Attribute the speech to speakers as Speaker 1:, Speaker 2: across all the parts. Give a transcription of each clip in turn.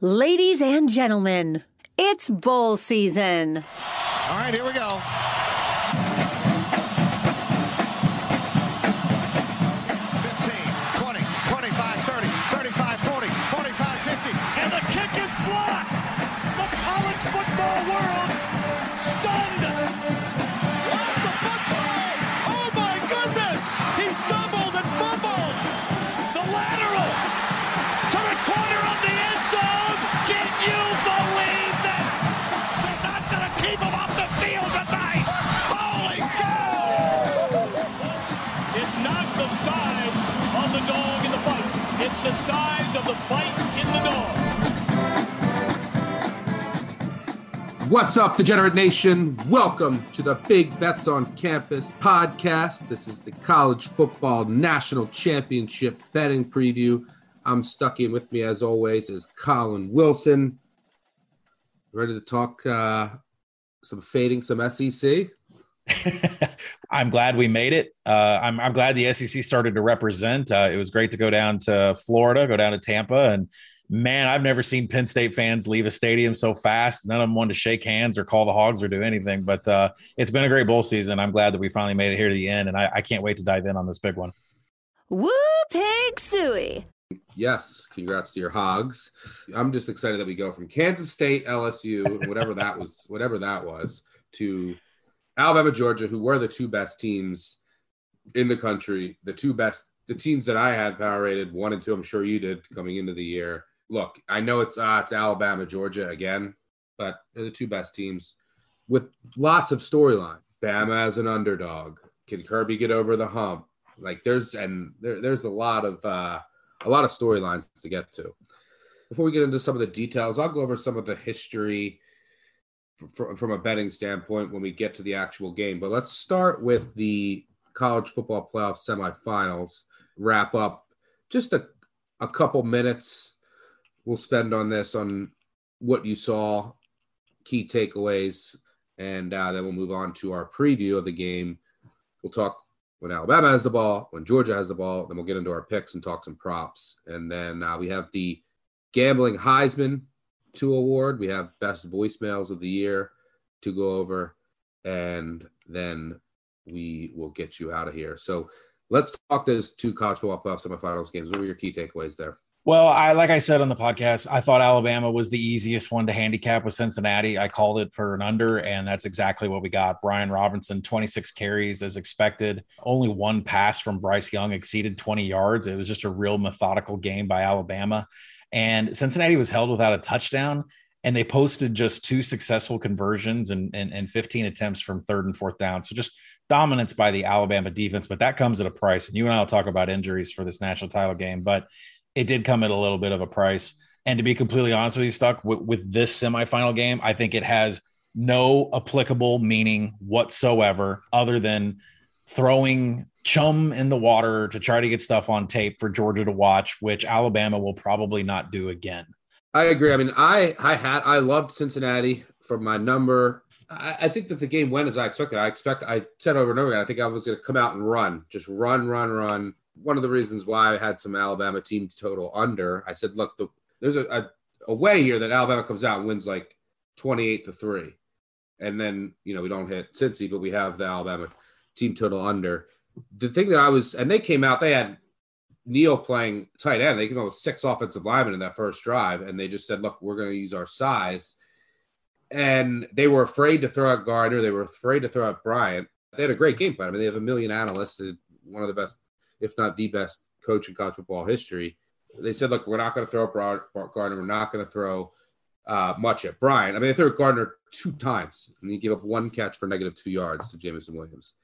Speaker 1: Ladies and gentlemen, it's bowl season.
Speaker 2: All right, here we go.
Speaker 3: It's the size of the fight in the dog.
Speaker 4: What's up, Degenerate Nation? Welcome to the Big Bets on Campus podcast. This is the College Football National Championship betting preview. I'm Stuckey with me, as always, is Collin Wilson. Ready to talk uh, some fading, some SEC?
Speaker 5: I'm glad we made it. Uh, I'm, I'm glad the SEC started to represent. Uh, it was great to go down to Florida, go down to Tampa, and man, I've never seen Penn State fans leave a stadium so fast. None of them wanted to shake hands or call the Hogs or do anything. But uh, it's been a great bowl season. I'm glad that we finally made it here to the end, and I, I can't wait to dive in on this big one.
Speaker 1: Woo pig suey.
Speaker 4: Yes, congrats to your Hogs. I'm just excited that we go from Kansas State, LSU, whatever that was, whatever that was, to Alabama, Georgia, who were the two best teams in the country, the two best, the teams that I had power rated one and two. I'm sure you did coming into the year. Look, I know it's uh, it's Alabama, Georgia again, but they're the two best teams with lots of storyline. Bama as an underdog. Can Kirby get over the hump? Like there's and there, there's a lot of uh, a lot of storylines to get to. Before we get into some of the details, I'll go over some of the history from, from a betting standpoint when we get to the actual game. But let's start with the college football playoff semifinals wrap up. Just a, a couple minutes we'll spend on this on what you saw, key takeaways, and uh, then we'll move on to our preview of the game. We'll talk when Alabama has the ball, when Georgia has the ball, then we'll get into our picks and talk some props. And then uh, we have the Gambling Heisman two award. We have best voicemails of the year to go over, and then we will get you out of here. So let's talk those two college football playoff semifinals games. What were your key takeaways there?
Speaker 5: Well, I like I said on the podcast, I thought Alabama was the easiest one to handicap with Cincinnati. I called it for an under, and that's exactly what we got. Brian Robinson, 26 carries as expected. Only one pass from Bryce Young exceeded 20 yards. It was just a real methodical game by Alabama. And Cincinnati was held without a touchdown, and they posted just two successful conversions and, and, and 15 attempts from third and fourth down. So just dominance by the Alabama defense, but that comes at a price. And you and I will talk about injuries for this national title game, but it did come at a little bit of a price. And to be completely honest with you, Stuck, with, with this semifinal game, I think it has no applicable meaning whatsoever other than throwing chum in the water to try to get stuff on tape for Georgia to watch, which Alabama will probably not do again.
Speaker 4: I agree. I mean, I I had I loved Cincinnati for my number. I, I think that the game went as I expected. I expect I said over and over again. I think I was going to come out and run, just run, run, run. One of the reasons why I had some Alabama team total under. I said, look, the, there's a, a a way here that Alabama comes out and wins like twenty eight to three, and then you know we don't hit Cincy, but we have the Alabama team total under. The thing that I was, and they came out, they had Neal playing tight end. They came out with six offensive linemen in that first drive, and they just said, "Look, we're going to use our size." And they were afraid to throw out Gardner. They were afraid to throw out Bryant. They had a great game plan. I mean, they have a million analysts, and one of the best, if not the best, coach in college football history. They said, "Look, we're not going to throw out Gardner. We're not going to throw uh, much at Bryant." I mean, they threw Gardner two times, and he gave up one catch for negative two yards to Jameson Williams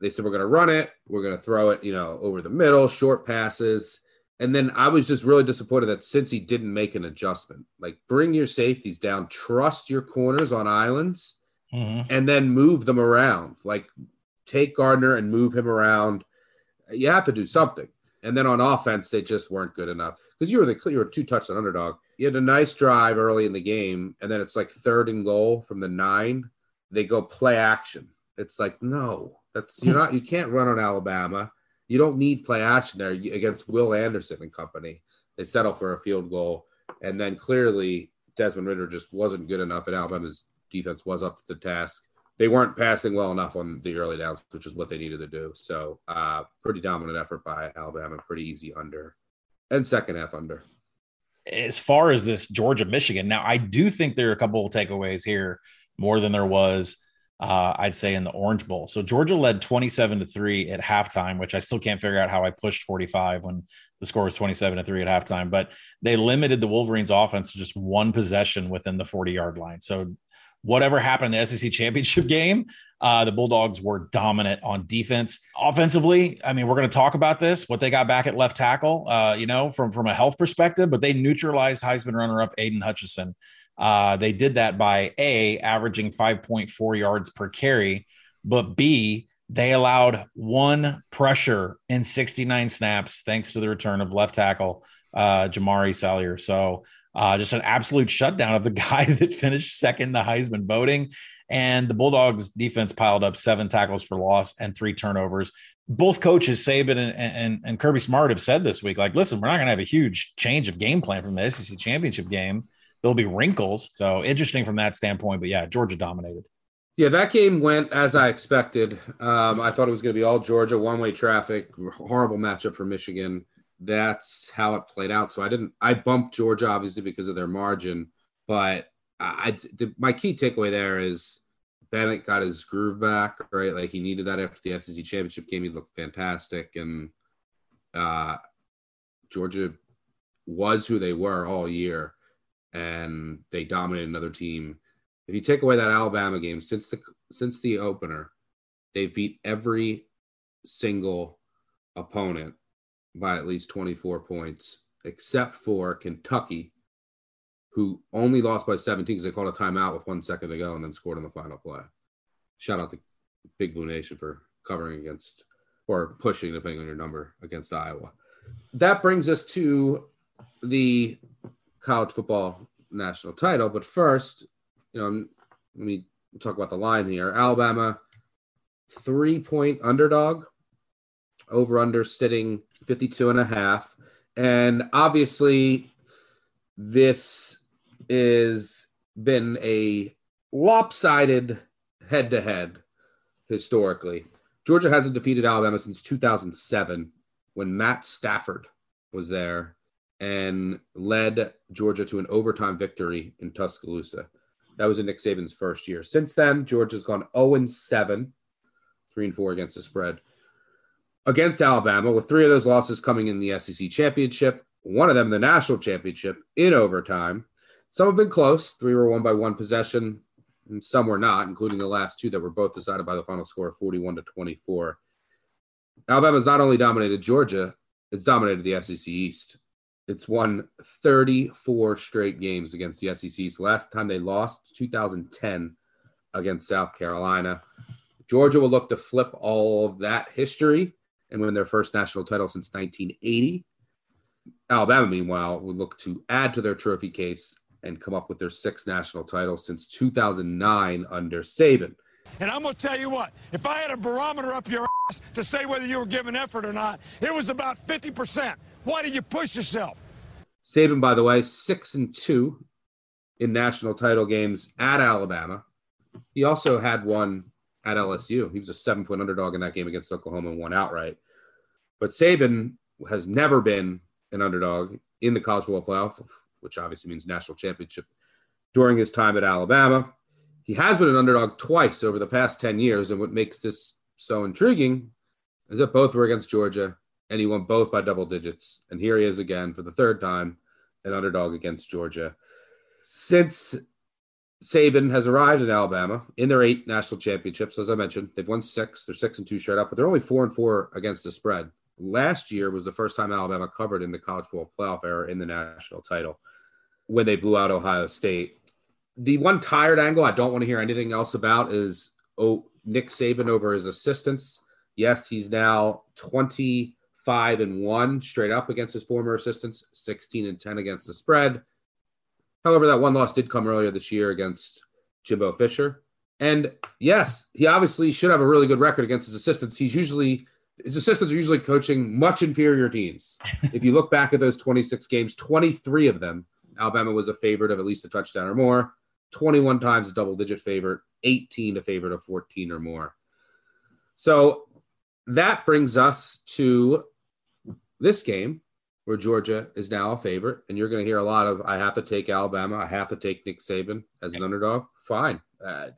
Speaker 4: they said we're going to run it. We're going to throw it you know over the middle short passes. And then i was just really disappointed that Cincy didn't make an adjustment. Like bring your safeties down trust your corners on islands
Speaker 5: Mm-hmm.
Speaker 4: and then move them around. Like take gardner and move him around. You have to do something. And then on offense they just weren't good enough. Because you were the you were two touchdown underdog. You had a nice drive early in the game and then it's like third and goal from the nine. They go play action. It's like no that's you're not you can't run on Alabama. You don't need play action there against Will Anderson and company. They settle for a field goal And then clearly Desmond Ridder just wasn't good enough, and Alabama's defense was up to the task. They weren't passing well enough on the early downs, which is what they needed to do. So, uh, pretty dominant effort by Alabama, pretty easy under, and second half under.
Speaker 5: As far as this Georgia Michigan, now I do think there are a couple of takeaways here more than there was uh, I'd say in the Orange Bowl. So Georgia led 27 to 3 at halftime, which I still can't figure out how I pushed 45 when the score was 27 to 3 at halftime, but they limited the Wolverines offense to just one possession within the 40 yard line. So whatever happened in the SEC championship game, uh, the Bulldogs were dominant on defense. Offensively, I mean, we're going to talk about this, what they got back at left tackle, uh, you know, from, from a health perspective, but they neutralized Heisman runner up Aidan Hutchinson. Uh, they did that by A, averaging 5.4 yards per carry, but B, they allowed one pressure in 69 snaps thanks to the return of left tackle uh, Jamaree Salyer. So uh, just an absolute shutdown of the guy that finished second the Heisman voting. And the Bulldogs defense piled up seven tackles for loss and three turnovers. Both coaches, Saban and, and, and Kirby Smart, have said this week, like, listen, we're not going to have a huge change of game plan from the SEC championship game there'll be wrinkles. So interesting from that standpoint. But yeah, Georgia dominated.
Speaker 4: Yeah, that game went as I expected. Um, I thought it was going to be all Georgia, one way traffic, horrible matchup for Michigan. That's how it played out. So I didn't, I bumped Georgia obviously because of their margin. But I, the, my key takeaway there is Bennett got his groove back, right? Like he needed that after the SEC championship game. He looked fantastic. And uh, Georgia was who they were all year and they dominated another team. If you take away that Alabama game since the since the opener, they've beat every single opponent by at least 24 points, except for Kentucky, who only lost by 17 because they called a timeout with one second to go and then scored on the final play. Shout out to Big Blue Nation for covering against or pushing, depending on your number, against Iowa. That brings us to the college football national title. But first, you know, let me talk about the line here. Alabama, three point underdog, over under sitting 52 and a half. And obviously, this is been a lopsided head to head historically. Georgia hasn't defeated Alabama since 2007 when Matt Stafford was there and led Georgia to an overtime victory in Tuscaloosa. That was in Nick Saban's first year. Since then, Georgia's gone 0 7, 3 and 4 against the spread against Alabama, with three of those losses coming in the SEC championship, one of them the national championship in overtime. Some have been close. Three were won by one possession, and some were not, including the last two that were both decided by the final score of 41 to 24. Alabama's not only dominated Georgia, it's dominated the SEC East. It's won 34 straight games against the SEC. So last time they lost, 2010 against South Carolina. Georgia will look to flip all of that history and win their first national title since 1980. Alabama, meanwhile, will look to add to their trophy case and come up with their sixth national title since 2009 under Saban.
Speaker 6: And I'm going to tell you what, if I had a barometer up your ass to say whether you were giving effort or not, it was about 50%. Why did you push yourself?
Speaker 4: Saban, by the way, six and two in national title games at Alabama. He also had one at LSU. He was a seven point underdog in that game against Oklahoma and won outright. But Saban has never been an underdog in the college football playoff, which obviously means national championship, during his time at Alabama. He has been an underdog twice over the past 10 years. And what makes this so intriguing is that both were against Georgia and he won both by double digits. And here he is again for the third time, an underdog against Georgia. Since Saban has arrived in Alabama in their eight national championships, as I mentioned, they've won six. They're six and two straight up, but they're only four and four against the spread. Last year was the first time Alabama covered in the college football playoff era in the national title when they blew out Ohio State. The one tired angle I don't want to hear anything else about is oh Nick Saban over his assistants. Yes, he's now 20 five and one straight up against his former assistants, 16 and 10 against the spread. However, that one loss did come earlier this year against Jimbo Fisher. And yes, he obviously should have a really good record against his assistants. He's usually his assistants are usually coaching much inferior teams. if you look back at those 26 games, 23 of them Alabama was a favorite of at least a touchdown or more. 21 times a double digit favorite, 18 a favorite of 14 or more. So that brings us to this game where Georgia is now a favorite. And you're going to hear a lot of, I have to take Alabama. I have to take Nick Saban as an underdog. Fine. Uh,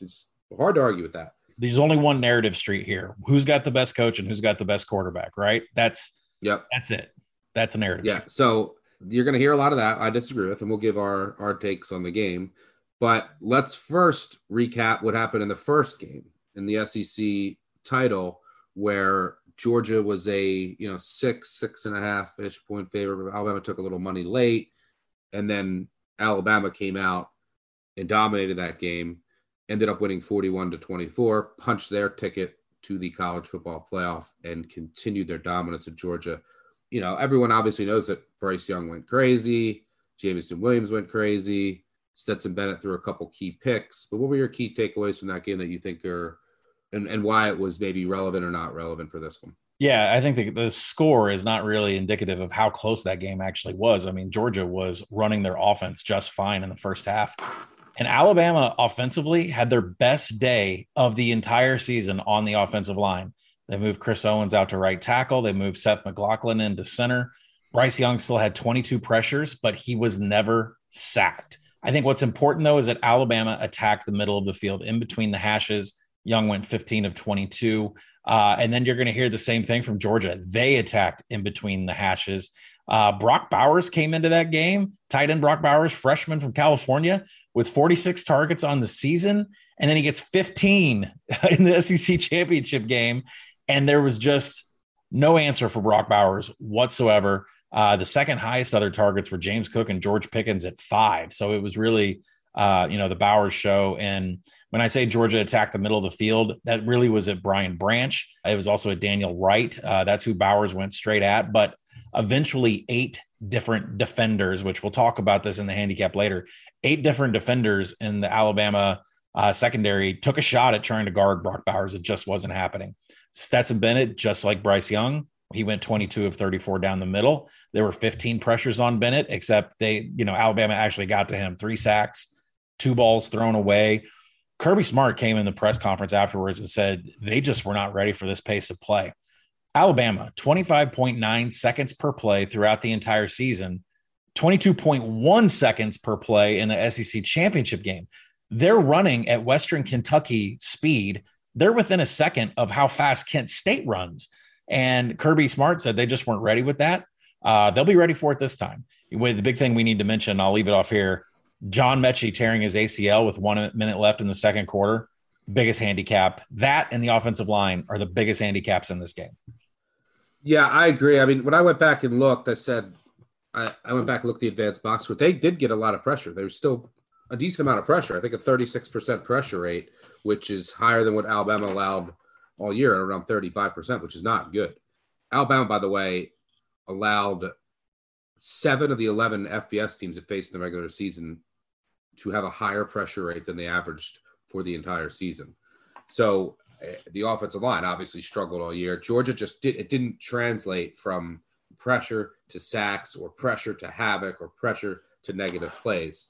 Speaker 4: it's hard to argue with that.
Speaker 5: There's only one narrative street here. Who's got the best coach and who's got the best quarterback, right? That's
Speaker 4: Yep.
Speaker 5: that's it. That's a narrative.
Speaker 4: Yeah.
Speaker 5: street.
Speaker 4: So you're going to hear a lot of that. I disagree with, and we'll give our our takes on the game. But let's first recap what happened in the first game in the SEC title, where Georgia was a you know six six and a half ish point favorite. Alabama took a little money late, and then Alabama came out and dominated that game. Ended up winning 41 to 24, punched their ticket to the college football playoff, and continued their dominance of Georgia you know, everyone obviously knows that Bryce Young went crazy, Jameson Williams went crazy, Stetson Bennett threw a couple key picks. But what were your key takeaways from that game that you think are, and, and why it was maybe relevant or not relevant for this one?
Speaker 5: Yeah, I think the, the score is not really indicative of how close that game actually was. I mean, Georgia was running their offense just fine in the first half. And Alabama offensively had their best day of the entire season on the offensive line. They moved Chris Owens out to right tackle. They moved Seth McLaughlin into center. Bryce Young still had 22 pressures, but he was never sacked. I think what's important though is that Alabama attacked the middle of the field in between the hashes. Young went 15 of 22. Uh, and then you're going to hear the same thing from Georgia. They attacked in between the hashes. Uh, Brock Bowers came into that game, tight end Brock Bowers, freshman from California, with 46 targets on the season. And then he gets 15 in the SEC championship game. And there was just no answer for Brock Bowers whatsoever. Uh, the second highest other targets were James Cook and George Pickens at five. So it was really, uh, you know, the Bowers show. And when I say Georgia attacked the middle of the field, that really was at Brian Branch. It was also at Daniel Wright. Uh, that's who Bowers went straight at. But eventually, eight different defenders, which we'll talk about this in the handicap later, eight different defenders in the Alabama uh, secondary took a shot at trying to guard Brock Bowers. It just wasn't happening. Stetson Bennett, just like Bryce Young, he went 22 of 34 down the middle. There were 15 pressures on Bennett, except they, you know, Alabama actually got to him three sacks, two balls thrown away. Kirby Smart came in the press conference afterwards and said they just were not ready for this pace of play. Alabama, 25.9 seconds per play throughout the entire season, 22.1 seconds per play in the SEC championship game. They're running at Western Kentucky speed. They're within a second of how fast Kent State runs. And Kirby Smart said they just weren't ready with that. Uh, they'll be ready for it this time. The big thing we need to mention, I'll leave it off here. John Metchie tearing his ACL with one minute left in the second quarter. Biggest handicap. That and the offensive line are the biggest handicaps in this game.
Speaker 4: Yeah, I agree. I mean, when I went back and looked, I said, I, I went back and looked the advanced box score. They did get a lot of pressure. There was still a decent amount of pressure. I think a 36% pressure rate, which is higher than what Alabama allowed all year at around 35%, which is not good. Alabama, by the way, allowed seven of the 11 FBS teams that faced in the regular season to have a higher pressure rate than they averaged for the entire season. So uh, the offensive line obviously struggled all year. Georgia just did it didn't translate from pressure to sacks or pressure to havoc or pressure to negative plays.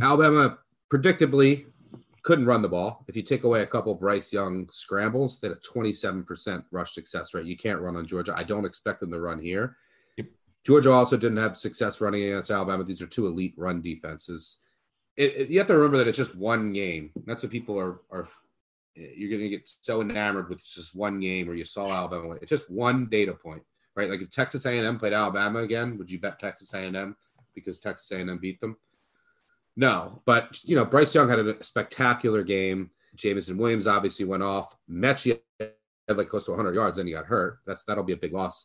Speaker 4: Alabama predictably couldn't run the ball. If you take away a couple Bryce Young scrambles, they had a 27% rush success rate. You can't run on Georgia. I don't expect them to run here. Georgia also didn't have success running against Alabama. These are two elite run defenses. It, it, you have to remember that it's just one game. That's what people are are. You're going to get so enamored with just one game where you saw Alabama. It's just one data point, right? Like if Texas A&M played Alabama again, would you bet Texas A&M because Texas A&M beat them? No, but you know Bryce Young had a spectacular game. Jameson Williams obviously went off. Metchie had like close to 100 yards, then he got hurt. That's that'll be a big loss.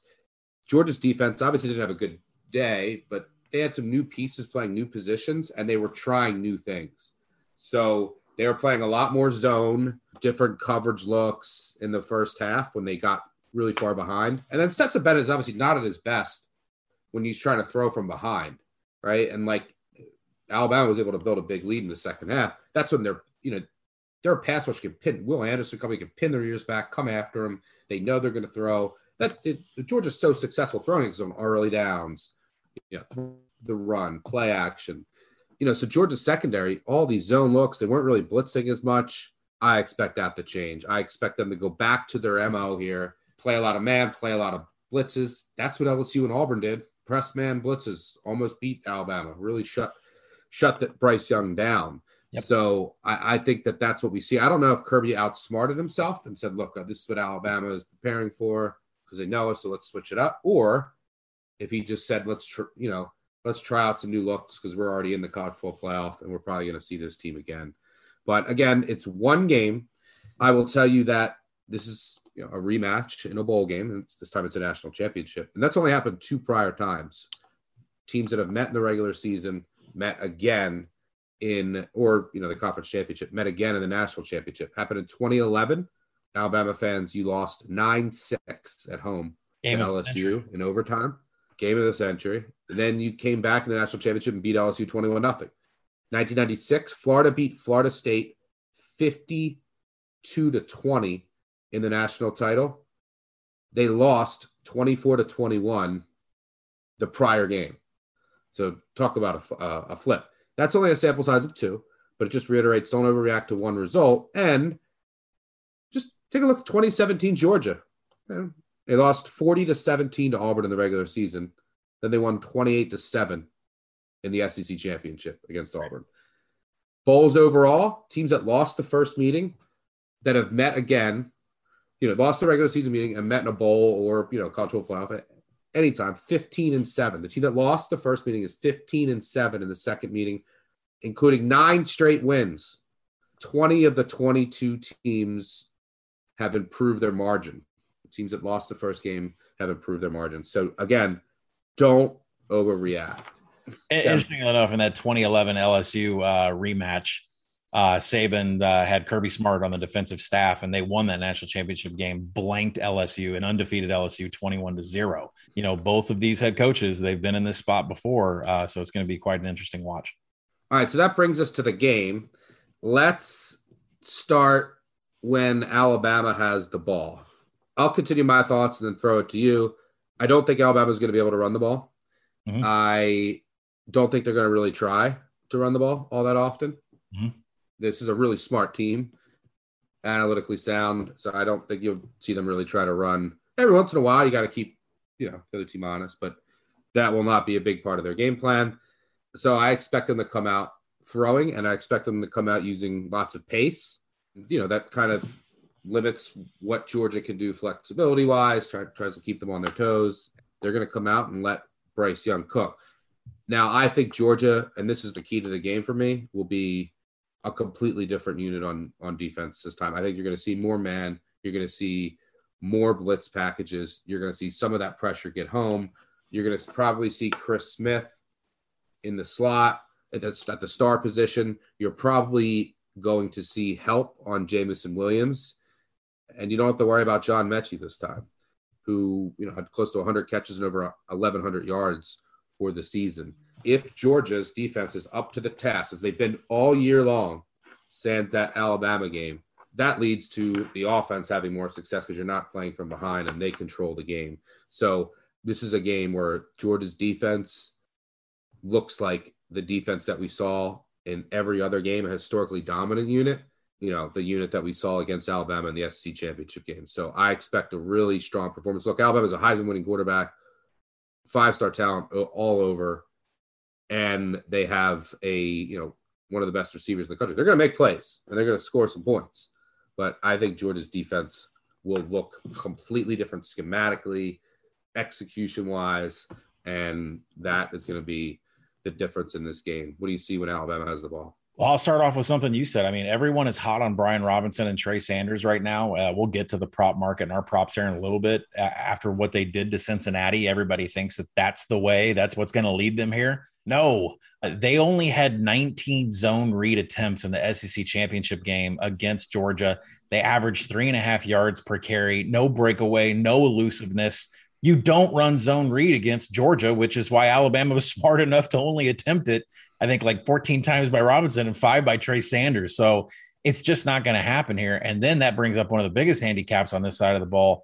Speaker 4: Georgia's defense obviously didn't have a good day, but they had some new pieces playing new positions, and they were trying new things. So they were playing a lot more zone, different coverage looks in the first half when they got really far behind. And then Stetson Bennett is obviously not at his best when he's trying to throw from behind, right? And like Alabama was able to build a big lead in the second half. That's when they're, you know, their pass rush can pin. Will Anderson coming can pin their ears back, come after him. They know they're going to throw. That it, Georgia's so successful throwing some early downs, you know, the run, play action. You know, so Georgia's secondary, all these zone looks, they weren't really blitzing as much. I expect that to change. I expect them to go back to their MO here, play a lot of man, play a lot of blitzes. That's what LSU and Auburn did. Press man blitzes almost beat Alabama. Really shut shut the Bryce Young down.
Speaker 5: Yep.
Speaker 4: So I, I think that that's what we see. I don't know if Kirby outsmarted himself and said, "Look, this is what Alabama is preparing for because they know us, so let's switch it up," or if he just said, "Let's tr- you know, let's try out some new looks because we're already in the college football playoff and we're probably going to see this team again." But again, it's one game. I will tell you that this is you know, a rematch in a bowl game. And this time it's a national championship. And that's only happened two prior times. Teams that have met in the regular season met again in, or, you know, the conference championship, met again in the national championship. Happened in 2011. Alabama fans, you lost 9 6 at home
Speaker 5: Game
Speaker 4: to LSU in overtime. Game of the century. And then you came back in the national championship and beat LSU 21 0. 1996, Florida beat Florida State 52 to 20 in the national title. They lost 24 to 21 the prior game. So talk about a, uh, a flip. That's only a sample size of two, but it just reiterates don't overreact to one result. And just take a look at 2017 Georgia. They lost 40 to 17 to Auburn in the regular season. Then they won 28 to 7 in the SEC championship against Auburn. Bowls overall, teams that lost the first meeting that have met again, you know, lost the regular season meeting and met in a bowl or, you know, college football playoff at anytime, 15 and 7. The team that lost the first meeting is 15 and 7 in the second meeting, including nine straight wins. 20 of the 22 teams have improved their margin. Teams that lost the first game have improved their margins. So again, don't overreact.
Speaker 5: Interestingly enough, in that 2011 LSU uh, rematch, uh, Saban uh, had Kirby Smart on the defensive staff, and they won that national championship game. Blanked LSU, an undefeated LSU, 21 to zero. You know, both of these head coaches, they've been in this spot before, uh, so it's going to be quite an interesting watch.
Speaker 4: All right, so that brings us to the game. Let's start when Alabama has the ball. I'll continue my thoughts and then throw it to you. I don't think Alabama's going to be able to run the ball.
Speaker 5: Mhm.
Speaker 4: I don't think they're going to really try to run the ball all that often.
Speaker 5: Mhm.
Speaker 4: This is a really smart team, analytically sound. So I don't think you'll see them really try to run. Every once in a while, you got to keep, you know, the other team honest, but that will not be a big part of their game plan. So I expect them to come out throwing, and I expect them to come out using lots of pace. You know, that kind of limits what Georgia can do flexibility wise, try, tries to keep them on their toes. They're going to come out and let Bryce Young cook. Now, I think Georgia, and this is the key to the game for me, will be a completely different unit on on defense this time. I think you're going to see more man. You're going to see more blitz packages. You're going to see some of that pressure get home. You're going to probably see Chris Smith in the slot at the, at the star position. You're probably going to see help on Jameson Williams, and you don't have to worry about John Metchie this time, who you know had close to 100 catches and over 1,100 yards for the season. If Georgia's defense is up to the task as they've been all year long, sans that Alabama game, that leads to the offense having more success because you're not playing from behind and they control the game. So this is a game where Georgia's defense looks like the defense that we saw in every other game, a historically dominant unit, you know, the unit that we saw against Alabama in the SEC championship game. So I expect a really strong performance. Look, Alabama's a Heisman winning quarterback, five star talent all over, and they have a, you know, one of the best receivers in the country. They're going to make plays and they're going to score some points. But I think Georgia's defense will look completely different schematically, execution wise, and that is going to be the difference in this game. What do you see when Alabama has the ball?
Speaker 5: Well, I'll start off with something you said. I mean, everyone is hot on Brian Robinson and Trey Sanders right now. Uh, we'll get to the prop market and our props here in a little bit. Uh, after what they did to Cincinnati, everybody thinks that that's the way, that's what's going to lead them here. No, uh, they only had 19 zone read attempts in the SEC championship game against Georgia. They averaged three and a half yards per carry, no breakaway, no elusiveness. You don't run zone read against Georgia, which is why Alabama was smart enough to only attempt it, I think, like 14 times by Robinson and five by Trey Sanders. So it's just not going to happen here. And then that brings up one of the biggest handicaps on this side of the ball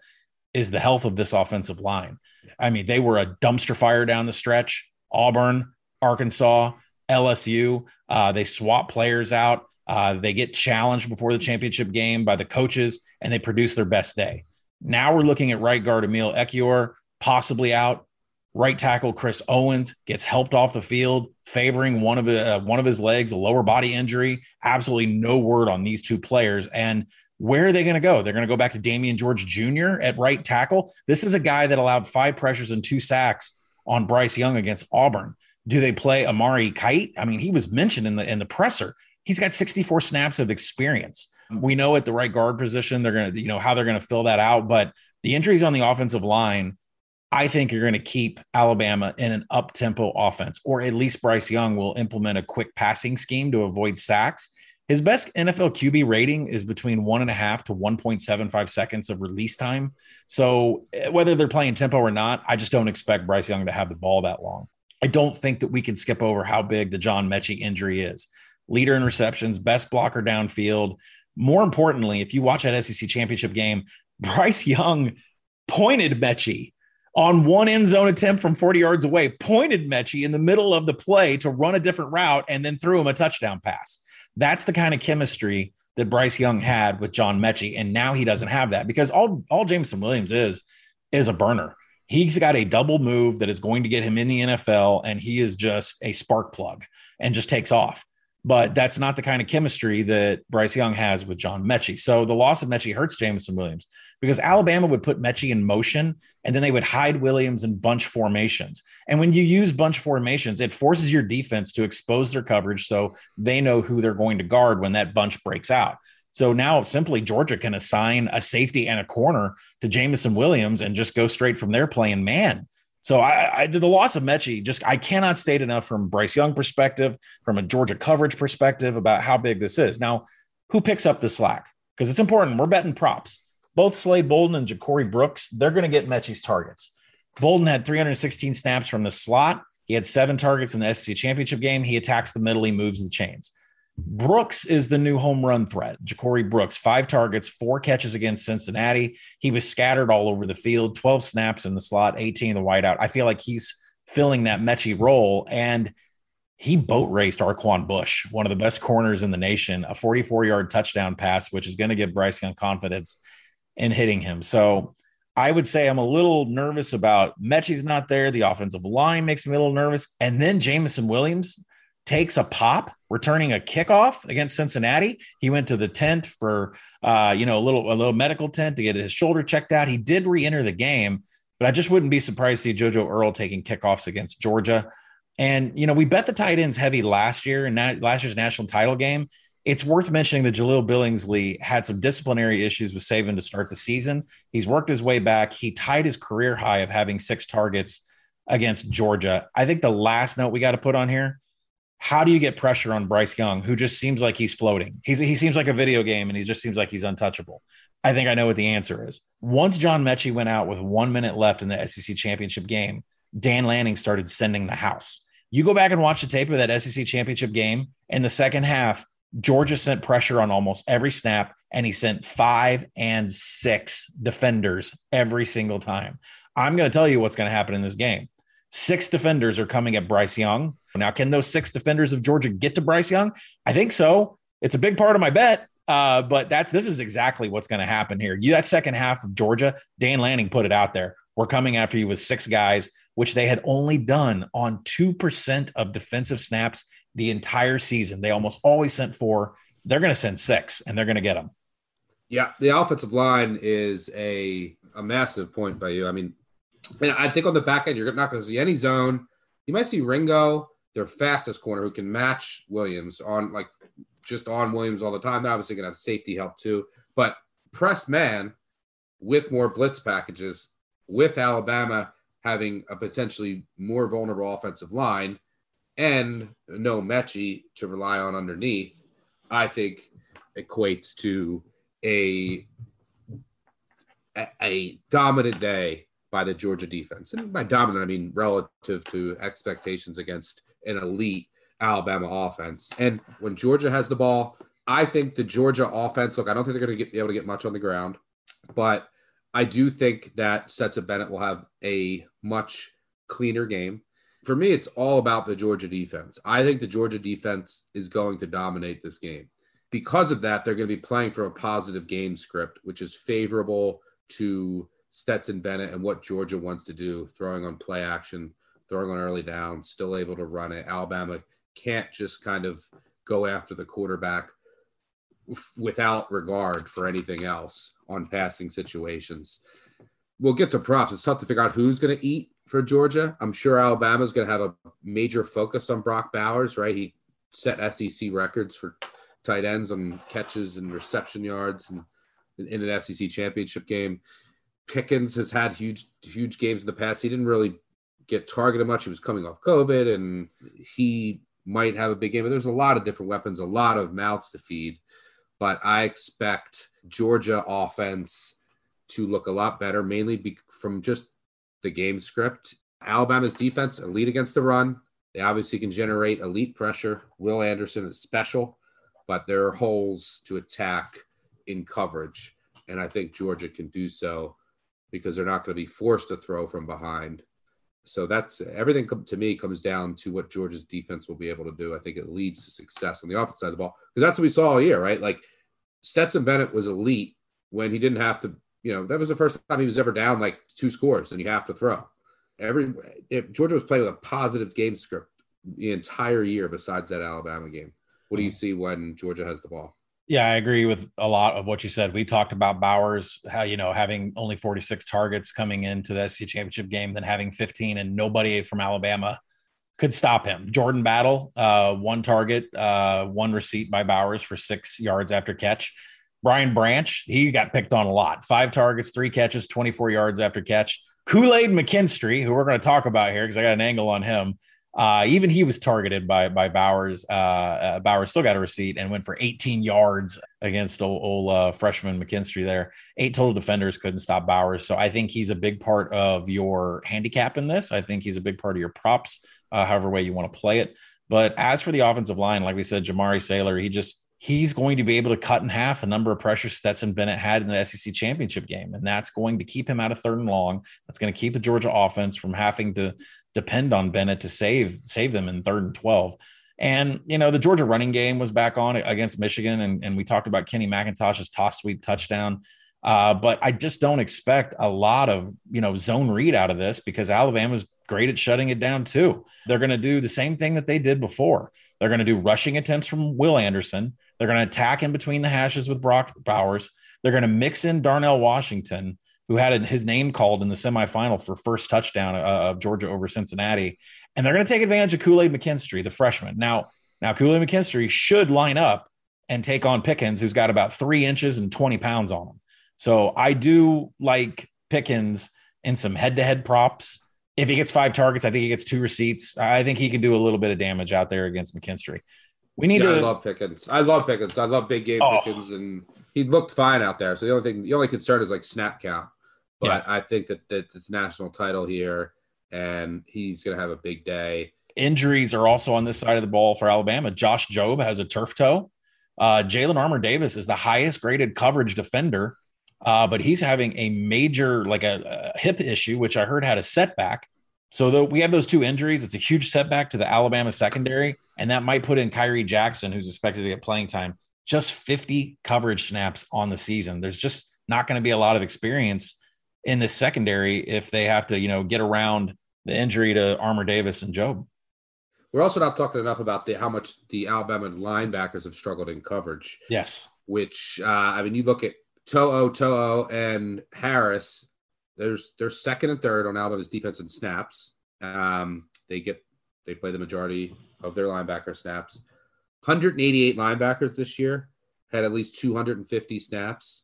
Speaker 5: is the health of this offensive line. I mean, they were a dumpster fire down the stretch. Auburn, Arkansas, LSU. Uh, they swap players out. Uh, they get challenged before the championship game by the coaches, and they produce their best day. Now we're looking at right guard Emil Ekiyor possibly out. Right tackle Chris Owens gets helped off the field, favoring one of uh, one of his legs, a lower body injury. Absolutely no word on these two players. And where are they going to go? They're going to go back to Damieon George Jr. at right tackle. This is a guy that allowed five pressures and two sacks on Bryce Young against Auburn. Do they play Amari Kite? I mean, he was mentioned in the in the presser. He's got 64 snaps of experience. We know at the right guard position, they're going to, you know, how they're going to fill that out. But the injuries on the offensive line, I think you're going to keep Alabama in an up tempo offense, or at least Bryce Young will implement a quick passing scheme to avoid sacks. His best NFL QB rating is between one and a half to 1.75 seconds of release time. So eh, whether they're playing tempo or not, I just don't expect Bryce Young to have the ball that long. I don't think that we can skip over how big the John Metchie injury is. Leader in receptions, best blocker downfield. More importantly, if you watch that SEC championship game, Bryce Young pointed Metchie on one end zone attempt from 40 yards away, pointed Metchie in the middle of the play to run a different route and then threw him a touchdown pass. That's the kind of chemistry that Bryce Young had with John Metchie. And now he doesn't have that because all, all Jameson Williams is, is a burner. He's got a double move that is going to get him in the NFL, and he is just a spark plug and just takes off. But that's not the kind of chemistry that Bryce Young has with John Metchie. So the loss of Metchie hurts Jameson Williams because Alabama would put Metchie in motion and then they would hide Williams in bunch formations. And when you use bunch formations, it forces your defense to expose their coverage so they know who they're going to guard when that bunch breaks out. So now simply Georgia can assign a safety and a corner to Jameson Williams and just go straight from there playing man. So I, I the loss of Metchie just I cannot state enough from Bryce Young perspective, from a Georgia coverage perspective about how big this is. Now, who picks up the slack? Because it's important. We're betting props. Both Slade Bolden and Ja'Corey Brooks, they're going to get Metchie's targets. Bolden had 316 snaps from the slot. He had seven targets in the SEC championship game. He attacks the middle, he moves the chains. Brooks is the new home run threat. Ja'Corey Brooks, five targets, four catches against Cincinnati. He was scattered all over the field, 12 snaps in the slot, 18 in the whiteout. I feel like he's filling that Metchie role. And he boat raced Arquon Bush, one of the best corners in the nation, a 44 yard touchdown pass, which is going to give Bryce Young confidence in hitting him. So I would say I'm a little nervous about Metchie's not there. The offensive line makes me a little nervous. And then Jameson Williams takes a pop returning a kickoff against Cincinnati. He went to the tent for uh, you know a little a little medical tent to get his shoulder checked out. He did re-enter the game, but I just wouldn't be surprised to see JoJo Earle taking kickoffs against Georgia. And you know we bet the tight ends heavy last year in that last year's national title game. It's worth mentioning that Jahleel Billingsley had some disciplinary issues with Saban to start the season. He's worked his way back. He tied his career high of having six targets against Georgia. I think the last note we got to put on here how do you get pressure on Bryce Young, who just seems like he's floating? He's, he seems like a video game and he just seems like he's untouchable. I think I know what the answer is. Once John Metchie went out with one minute left in the SEC championship game, Dan Lanning started sending the house. You go back and watch the tape of that SEC championship game. In the second half, Georgia sent pressure on almost every snap, and he sent five and six defenders every single time. I'm going to tell you what's going to happen in this game. Six defenders are coming at Bryce Young. Now, can those six defenders of Georgia get to Bryce Young? I think so. It's a big part of my bet. Uh, but that's this is exactly what's going to happen here. You that second half of Georgia, Dan Lanning put it out there. We're coming after you with six guys, which they had only done on two percent of defensive snaps the entire season. They almost always sent four. They're going to send six, and they're going to get them.
Speaker 4: Yeah, the offensive line is a a massive point by you. I mean, and I think on the back end, you're not going to see any zone. You might see Ringo, their fastest corner, who can match Williams on like just on Williams all the time. They're obviously going to have safety help too. But press man with more blitz packages, with Alabama having a potentially more vulnerable offensive line and no Metchie to rely on underneath, I think equates to a a, a dominant day by the Georgia defense. And by dominant, I mean relative to expectations against an elite Alabama offense. And when Georgia has the ball, I think the Georgia offense, look, I don't think they're going to be able to get much on the ground, but I do think that Stetson Bennett will have a much cleaner game. For me, it's all about the Georgia defense. I think the Georgia defense is going to dominate this game. Because of that, they're going to be playing for a positive game script, which is favorable to Stetson Bennett and what Georgia wants to do, throwing on play action, throwing on early down, still able to run it. Alabama can't just kind of go after the quarterback without regard for anything else on passing situations. We'll get to props. It's tough to figure out who's going to eat for Georgia. I'm sure Alabama's going to have a major focus on Brock Bowers, right? He set SEC records for tight ends on catches and reception yards and in an SEC championship game. Pickens has had huge, huge games in the past. He didn't really get targeted much. He was coming off COVID and he might have a big game. But there's a lot of different weapons, a lot of mouths to feed. But I expect Georgia offense to look a lot better, mainly be, from just the game script. Alabama's defense, elite against the run. They obviously can generate elite pressure. Will Anderson is special, but there are holes to attack in coverage. And I think Georgia can do so because they're not going to be forced to throw from behind. So that's everything to me comes down to what Georgia's defense will be able to do. I think it leads to success on the offense side of the ball because that's what we saw all year, right? Like Stetson Bennett was elite when he didn't have to, you know, that was the first time he was ever down like two scores and you have to throw. Every Georgia was playing with a positive game script the entire year besides that Alabama game. What do you see when Georgia has the ball?
Speaker 5: Yeah, I agree with a lot of what you said. We talked about Bowers, how you know having only 46 targets coming into the SEC championship game, then having 15, and nobody from Alabama could stop him. Jordan Battle, uh, one target, uh, one receipt by Bowers for six yards after catch. Brian Branch, he got picked on a lot. Five targets, three catches, 24 yards after catch. Kool Aid McKinstry, who we're going to talk about here because I got an angle on him, uh, even he was targeted by by Bowers. Uh, uh, Bowers still got a receipt and went for 18 yards against old, old uh, freshman McKinstry there. Eight total defenders couldn't stop Bowers. So I think he's a big part of your handicap in this. I think he's a big part of your props, uh, however way you want to play it. But as for the offensive line, like we said, Jamaree Salyer, he just he's going to be able to cut in half the number of pressures Stetson Bennett had in the SEC championship game. And that's going to keep him out of third and long. That's going to keep the Georgia offense from having to depend on Bennett to save save them in third and 12. And you know, the Georgia running game was back on against Michigan, and, and we talked about Kenny McIntosh's toss sweep touchdown. Uh, but I just don't expect a lot of you know zone read out of this because Alabama's great at shutting it down too. They're going to do the same thing that they did before. They're going to do rushing attempts from Will Anderson. They're going to attack in between the hashes with Brock Bowers. They're going to mix in Darnell Washington who had his name called in the semifinal for first touchdown uh, of Georgia over Cincinnati. And they're going to take advantage of Kool Aid McKinstry, the freshman. Now, now Kool Aid McKinstry should line up and take on Pickens, who's got about three inches and 20 pounds on him. So I do like Pickens in some head to head props. If he gets five targets, I think he gets two receipts. I think he can do a little bit of damage out there against McKinstry. We need
Speaker 4: yeah,
Speaker 5: to.
Speaker 4: I love Pickens. I love Pickens. I love big game oh. Pickens, and he looked fine out there. So the only thing, the only concern is like snap count. But yeah. I think that, that it's national title here, and he's going to have a big day.
Speaker 5: Injuries are also on this side of the ball for Alabama. Josh Jobe has a turf toe. Uh, Jalyn Armour Davis is the highest graded coverage defender, uh, but he's having a major, like a, a, hip issue, which I heard had a setback. So though we have those two injuries, it's a huge setback to the Alabama secondary, and that might put in Khyree Jackson, who's expected to get playing time, just 50 coverage snaps on the season. There's just not going to be a lot of experience in the secondary if they have to, you know, get around the injury to Armour Davis and Jobe.
Speaker 4: We're also not talking enough about the how much the Alabama linebackers have struggled in coverage.
Speaker 5: Yes.
Speaker 4: Which uh, I mean, you look at To'o, To'o, and Harris. There's they're second and third on Alabama's defense in snaps. Um, they get they play the majority of their linebacker snaps. 188 linebackers this year had at least 250 snaps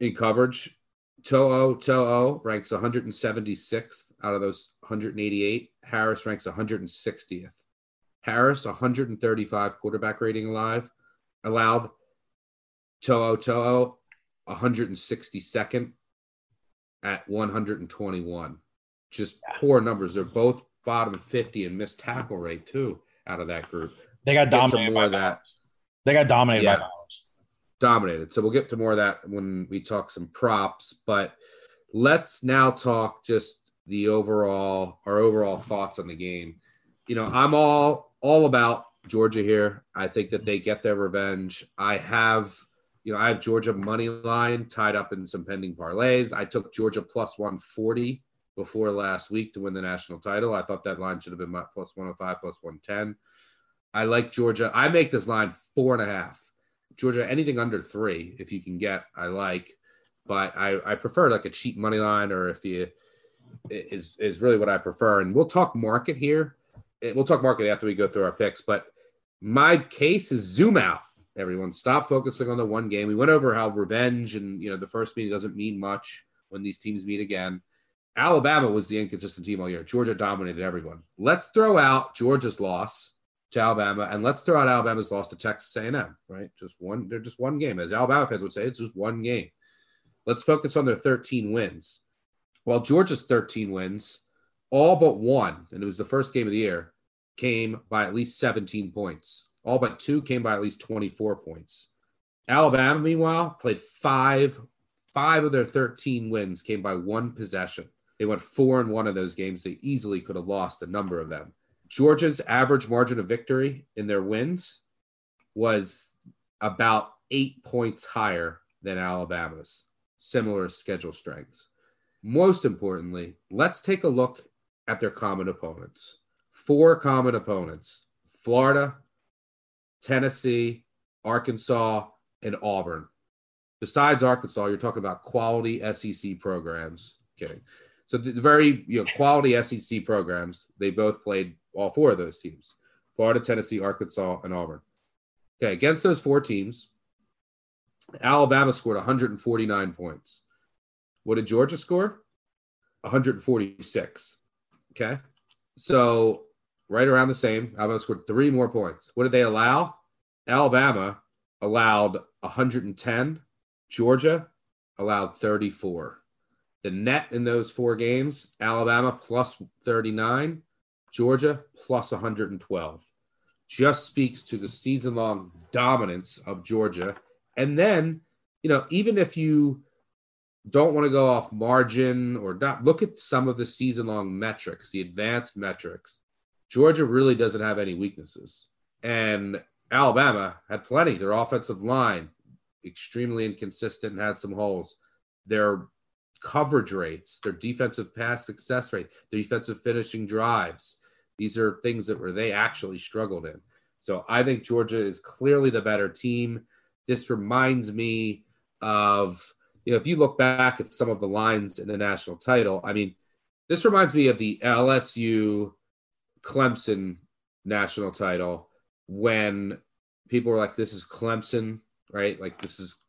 Speaker 4: in coverage. To'o To'o ranks 176th out of those 188. Harris ranks 160th. Harris 135 quarterback rating alive allowed. To'o To'o 162nd at 121. Just poor numbers. They're both bottom 50 and missed tackle rate too out of that group.
Speaker 5: They got dominated by that. They got dominated yeah. by Bowers
Speaker 4: dominated. So we'll get to more of that when we talk some props. But let's now talk just the overall our overall thoughts on the game. You know, I'm all all about Georgia here. I think that they get their revenge. I have, you know, I have Georgia money line tied up in some pending parlays. I took Georgia plus 140 before last week to win the national title. I thought that line should have been plus 105, plus 110. I like Georgia. I make this line four and a half. Georgia, anything under three, if you can get, I like. But I, I prefer like a cheap money line, or if you is is really what I prefer. And we'll talk market here. Eh, we'll talk market after we go through our picks. But my case is zoom out. Everyone, stop focusing on the one game. We went over how revenge and you know the first meeting doesn't mean much when these teams meet again. Alabama was the inconsistent team all year. Georgia dominated everyone. Let's throw out Georgia's loss to Alabama, and let's throw out Alabama's loss to Texas A&M. Right, just one. They're just one game, as Alabama fans would say. It's just one game. Let's focus on their 13 wins. Well, Georgia's 13 wins, all but one, and it was the first game of the year, came by at least 17 points. All but two came by at least 24 points. Alabama, meanwhile, played five. Five of their 13 wins came by one possession. They went four in one of those games. They easily could have lost a number of them. Georgia's average margin of victory in their wins was about eight points higher than Alabama's, similar schedule strengths. Most importantly, let's take a look at their common opponents. Four common opponents Florida, Tennessee, Arkansas, and Auburn. Besides Arkansas, you're talking about quality SEC programs. Kidding. So the very you know quality SEC programs. They both played all four of those teams: Florida, Tennessee, Arkansas, and Auburn. Okay, against those four teams, Alabama scored 149 points. What did Georgia score? 146. Okay, so right around the same. Alabama scored three more points. What did they allow? Alabama allowed 110. Georgia allowed 34. The net in those four games Alabama plus 39, Georgia plus 112. Just speaks to the season long dominance of Georgia. And then, you know, even if you don't want to go off margin or not, look at some of the season long metrics, the advanced metrics. Georgia really doesn't have any weaknesses. And Alabama had plenty. Their offensive line, extremely inconsistent and had some holes. Their coverage rates, their defensive pass success rate, their defensive finishing drives. These are things that where they actually struggled in. So I think Georgia is clearly the better team. This reminds me of, you know, if you look back at some of the lines in the national title, I mean, this reminds me of the LSU Clemson national title when people were like, this is Clemson, right? Like, this is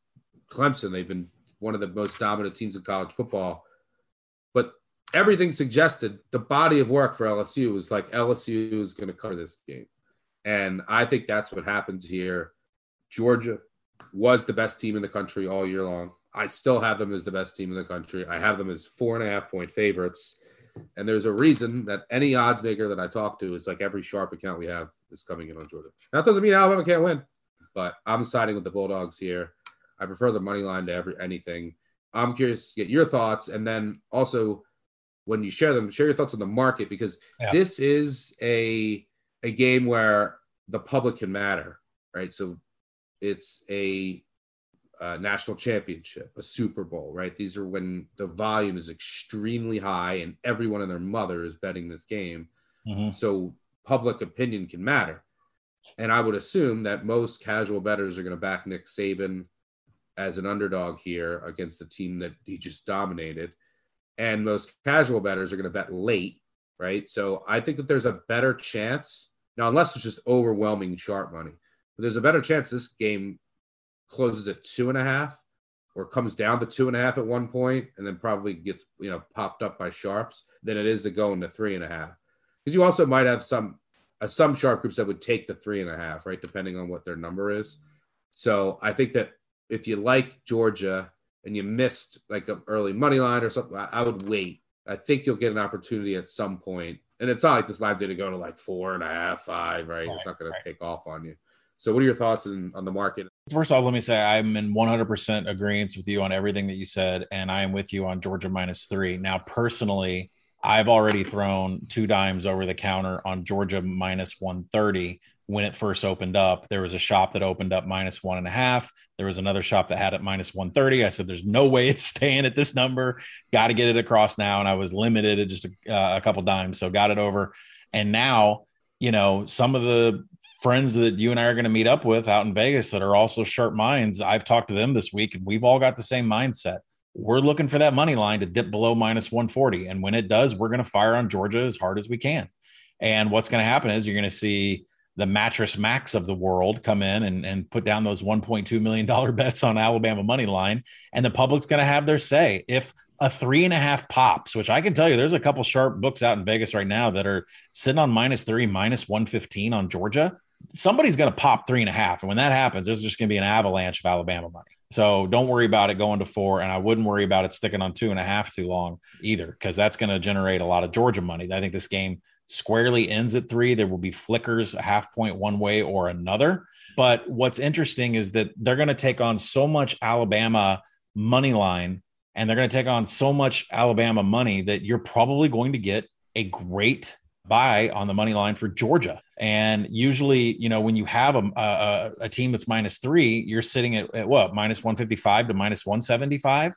Speaker 4: Clemson. They've been one of the most dominant teams in college football. But everything suggested the body of work for LSU was like LSU is going to cover this game. And I think that's what happens here. Georgia was the best team in the country all year long. I still have them as the best team in the country. I have them as four and a half point favorites. And there's a reason that any odds maker that I talk to is like every sharp account we have is coming in on Georgia. That doesn't mean Alabama can't win, but I'm siding with the Bulldogs here. I prefer the money line to every anything. I'm curious to get your thoughts, and then also when you share them, share your thoughts on the market because yeah. this is a a game where the public can matter, right? So it's a, a national championship, a Super Bowl, right? These are when the volume is extremely high and everyone and their mother is betting this game. Mm-hmm. So public opinion can matter. And I would assume that most casual bettors are going to back Nick Saban as an underdog here against a team that he just dominated. And most casual bettors are going to bet late, right? So I think that there's a better chance now, unless it's just overwhelming sharp money, but there's a better chance this game closes at two and a half or comes down to two and a half at one point and then probably gets you know popped up by sharps than it is to go into three and a half because you also might have some uh, some sharp groups that would take the three and a half right depending on what their number is so i think that if you like Georgia and you missed like an early money line or something, I, would wait. I think you'll get an opportunity at some point. And it's not like this line's going to go to like four and a half, five, right? right it's not going right. to take off on you. So, what are your thoughts on, on the market?
Speaker 5: First off, let me say I'm in 100% agreement with you on everything that you said, and I am with you on Georgia minus three. Now, personally, I've already thrown two dimes over the counter on Georgia minus 130 when it first opened up. There was a shop that opened up minus one and a half. There was another shop that had it minus 130. I said, There's no way it's staying at this number. Got to get it across now. And I was limited at just a, uh, a couple dimes. So got it over. And now, you know, some of the friends that you and I are going to meet up with out in Vegas that are also sharp minds, I've talked to them this week and we've all got the same mindset we're looking for that money line to dip below minus 140. And when it does, we're going to fire on Georgia as hard as we can. And what's going to happen is you're going to see the mattress max of the world come in and, and put down those $1.2 million bets on Alabama money line. And the public's going to have their say. If a three and a half pops, which I can tell you, there's a couple sharp books out in Vegas right now that are sitting on minus three, minus 115 on Georgia. Somebody's going to pop three and a half. And when that happens, there's just going to be an avalanche of Alabama money. So don't worry about it going to four, and I wouldn't worry about it sticking on two and a half too long either, because that's going to generate a lot of Georgia money. I think this game squarely ends at three. There will be flickers a half point one way or another. But what's interesting is that they're going to take on so much Alabama money line, and they're going to take on so much Alabama money that you're probably going to get a great buy on the money line for Georgia. And usually, you know, when you have a, a, a team that's minus three, you're sitting at, at, what minus 155 to minus 175.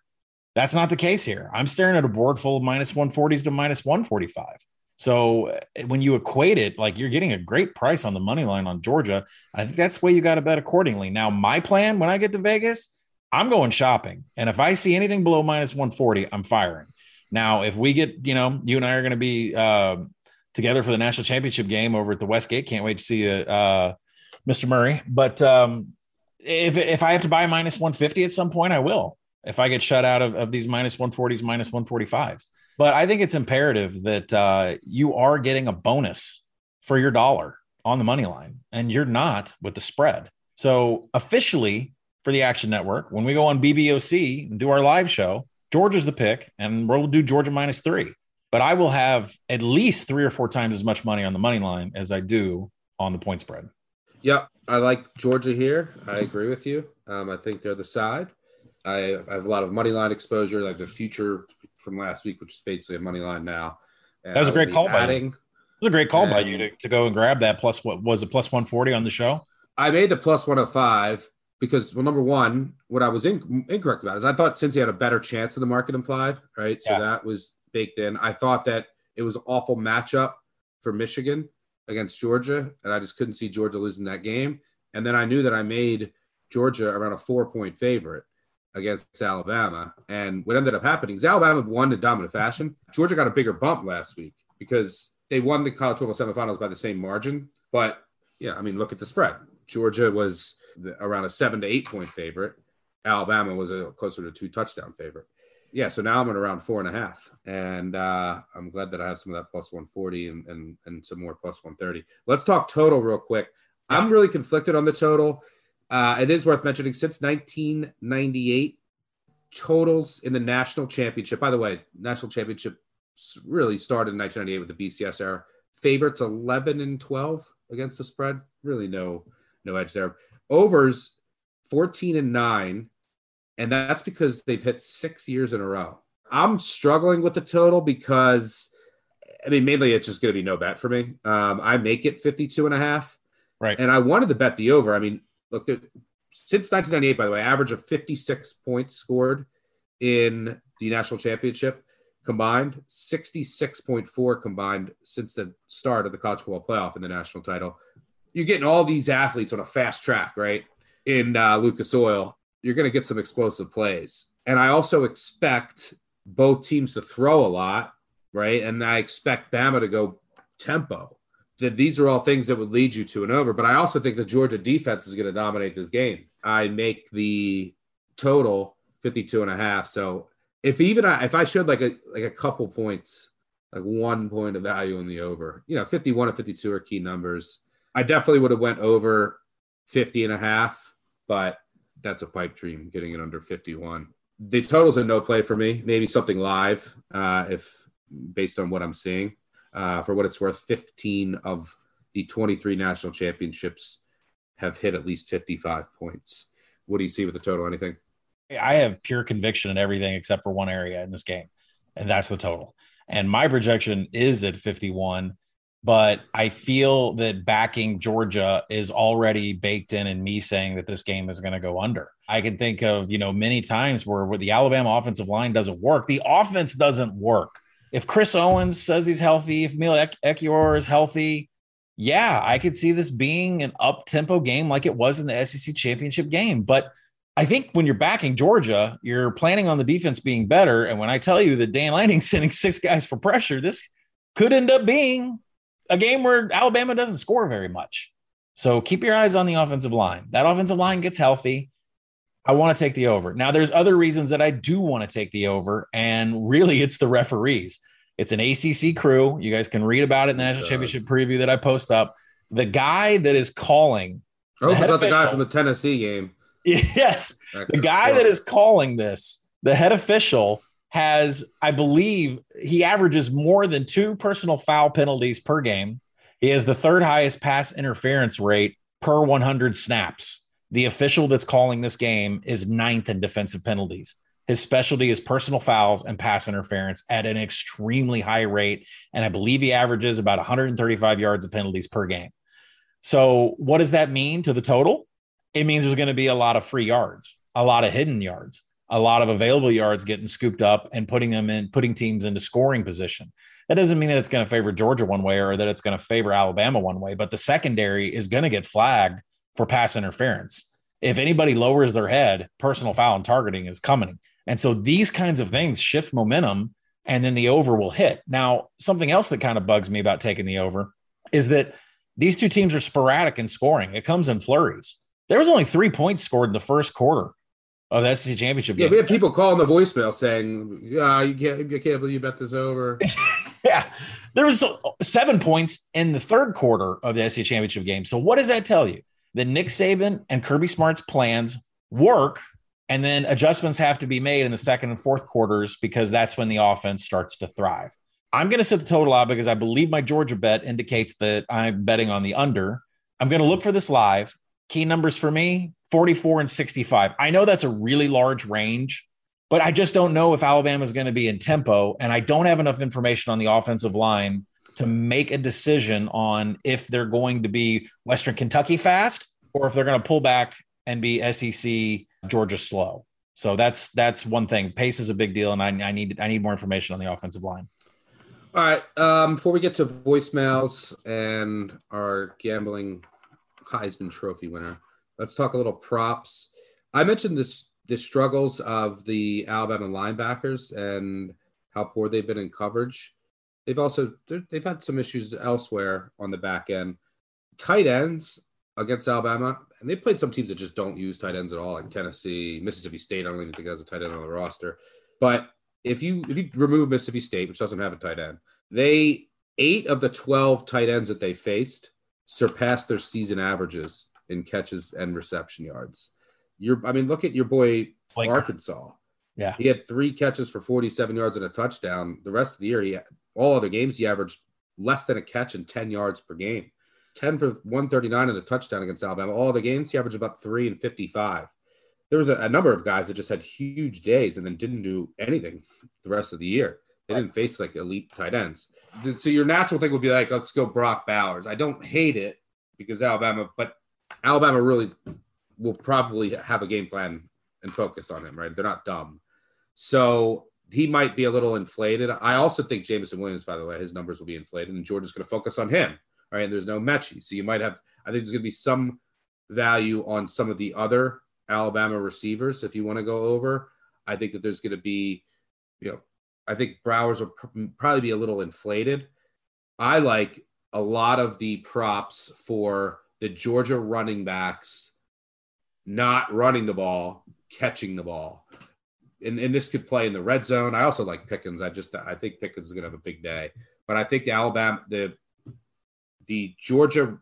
Speaker 5: That's not the case here. I'm staring at a board full of minus 140s to minus 145. So eh, when you equate it, like you're getting a great price on the money line on Georgia. I think that's the way you got to bet accordingly. Now, my plan when I get to Vegas, I'm going shopping. And if I see anything below minus 140, I'm firing. Now, if we get, you know, you and I are going to be uh, together for the national championship game over at the Westgate. Can't wait to see you, uh, Mr. Murray. But um, if if I have to buy minus 150 at some point, I will. If I get shut out of, of these minus 140s, minus 145s. But I think it's imperative that uh, you are getting a bonus for your dollar on the money line, and you're not with the spread. So officially for the Action Network, when we go on BBOC and do our live show, Georgia's the pick, and we'll do Georgia minus three but I will have at least three or four times as much money on the money line as I do on the point spread.
Speaker 4: Yep, I like Georgia here. I agree with you. Um, I think they're the side. I, have a lot of money line exposure, like the future from last week, which is basically a money line now.
Speaker 5: And that was a great call adding, by you. It was a great call by you to, to go and grab that plus what was it plus 140 on the show?
Speaker 4: I made the plus 105 because well, number one, what I was in, incorrect about is I thought since he had a better chance of the market implied, right? So yeah. that was baked in. I thought that it was an awful matchup for Michigan against Georgia, and I just couldn't see Georgia losing that game. And then I knew that I made Georgia around a four point favorite against Alabama. And what ended up happening is Alabama won in dominant fashion. Georgia got a bigger bump last week because they won the college football semifinals by the same margin. But yeah, I mean, look at the spread. Georgia was around a seven to eight point favorite. Alabama was a closer to two touchdown favorite yeah, so now I'm at around four and a half, and uh, I'm glad that I have some of that plus 140 and, and and some more plus 130. Let's talk total real quick. I'm really conflicted on the total. Uh, it is worth mentioning since 1998, totals in the national championship. By the way, national championship really started in 1998 with the BCS era. Favorites 11 and 12 against the spread. Really no no edge there. Overs 14 and nine and that's because they've hit six years in a row. I'm struggling with the total because, I mean, mainly it's just going to be no bet for me. Um, I make it 52 and a half.
Speaker 5: Right.
Speaker 4: And I wanted to bet the over. I mean, look, since 1998, by the way, average of 56 points scored in the national championship combined, 66.4 combined since the start of the college football playoff in the national title. You're getting all these athletes on a fast track, right? In uh, Lucas Oil you're going to get some explosive plays. And I also expect both teams to throw a lot, right? And I expect Bama to go tempo. That these are all things that would lead you to an over. But I also think the Georgia defense is going to dominate this game. I make the total 52 and a half. So if even I, if I showed like a like a couple points, like one point of value in the over, you know, 51 and 52 are key numbers. I definitely would have went over 50 and a half, but that's a pipe dream getting it under 51. The totals are no play for me. Maybe something live uh, if based on what I'm seeing. Uh, for what it's worth, 15 of the 23 national championships have hit at least 55 points. What do you see with the total? Anything?
Speaker 5: I have pure conviction in everything except for one area in this game, and that's the total. And my projection is at 51 but I feel that backing Georgia is already baked in in me saying that this game is going to go under. I can think of, you know, many times where, where the Alabama offensive line doesn't work. The offense doesn't work. If Chris Owens says he's healthy, if Emil Ekiyor is healthy, yeah, I could see this being an up tempo game like it was in the SEC championship game. But I think when you're backing Georgia, you're planning on the defense being better. And when I tell you that Dan Lanning's sending six guys for pressure, this could end up being a game where Alabama doesn't score very much. So keep your eyes on the offensive line. That offensive line gets healthy. I want to take the over. Now, there's other reasons that I do want to take the over, and really, it's the referees. It's an ACC crew. You guys can read about it in the national championship preview that I post up. The guy that is calling.
Speaker 4: Oh, the, the guy from the Tennessee game.
Speaker 5: Yes, the guy that is calling this, the head official, has, I believe, he averages more than two personal foul penalties per game. He has the third highest pass interference rate per 100 snaps. The official that's calling this game is ninth in defensive penalties. His specialty is personal fouls and pass interference at an extremely high rate. And I believe he averages about 135 yards of penalties per game. So, what does that mean to the total? It means there's going to be a lot of free yards, a lot of hidden yards a lot of available yards getting scooped up and putting them in, putting teams into scoring position. That doesn't mean that it's going to favor Georgia one way or that it's going to favor Alabama one way, but the secondary is going to get flagged for pass interference. If anybody lowers their head, personal foul and targeting is coming. And so these kinds of things shift momentum and then the over will hit. Now, something else that kind of bugs me about taking the over is that these two teams are sporadic in scoring. It comes in flurries. There was only three points scored in the first quarter Oh, that's the championship game.
Speaker 4: yeah, we had people calling the voicemail saying, "Yeah, you can't, you can't believe you bet this over."
Speaker 5: yeah, there was seven points in the third quarter of the SEC championship game. So what does that tell you? That Nick Saban and Kirby Smart's plans work, and then adjustments have to be made in the second and fourth quarters because that's when the offense starts to thrive. I'm going to set the total out because I believe my Georgia bet indicates that I'm betting on the under. I'm going to look for this live. Key numbers for me 44 and 65. I know that's a really large range, but I just don't know if Alabama is going to be in tempo. And I don't have enough information on the offensive line to make a decision on if they're going to be Western Kentucky fast or if they're going to pull back and be SEC Georgia slow. So that's that's one thing. Pace is a big deal, and I, I need I need more information on the offensive line.
Speaker 4: All right. Um, before we get to voicemails and our gambling Heisman Trophy winner, Let's talk a little props. I mentioned this the struggles of the Alabama linebackers and how poor they've been in coverage. They've also they've had some issues elsewhere on the back end. Tight ends against Alabama, and they played some teams that just don't use tight ends at all, like Tennessee, Mississippi State. I don't even think has a tight end on the roster. But if you if you remove Mississippi State, which doesn't have a tight end, they eight of the twelve tight ends that they faced surpassed their season averages in catches and reception yards. Your, I mean, look at your boy
Speaker 5: like,
Speaker 4: Arkansas.
Speaker 5: Yeah,
Speaker 4: he had three catches for 47 yards and a touchdown. The rest of the year, he had, all other games he averaged less than a catch and 10 yards per game. 10 for 139 and a touchdown against Alabama. All the games he averaged about three and 55. There was a, a, number of guys that just had huge days and then didn't do anything the rest of the year. They didn't face like elite tight ends. So your natural thing would be like, let's go Brock Bowers. I don't hate it because Alabama, but Alabama really will probably have a game plan and focus on him, right? They're not dumb. So he might be a little inflated. I also think Jameson Williams, by the way, his numbers will be inflated, and Georgia's going to focus on him. Right. And there's no Metchie. So you might have, I think there's going to be some value on some of the other Alabama receivers if you want to go over. I think that there's going to be, you know, I think Bowers will probably be a little inflated. I like a lot of the props for the Georgia running backs not running the ball, catching the ball. And, and this could play in the red zone. I also like Pickens. I just I think Pickens is going to have a big day. But I think the Alabama the the Georgia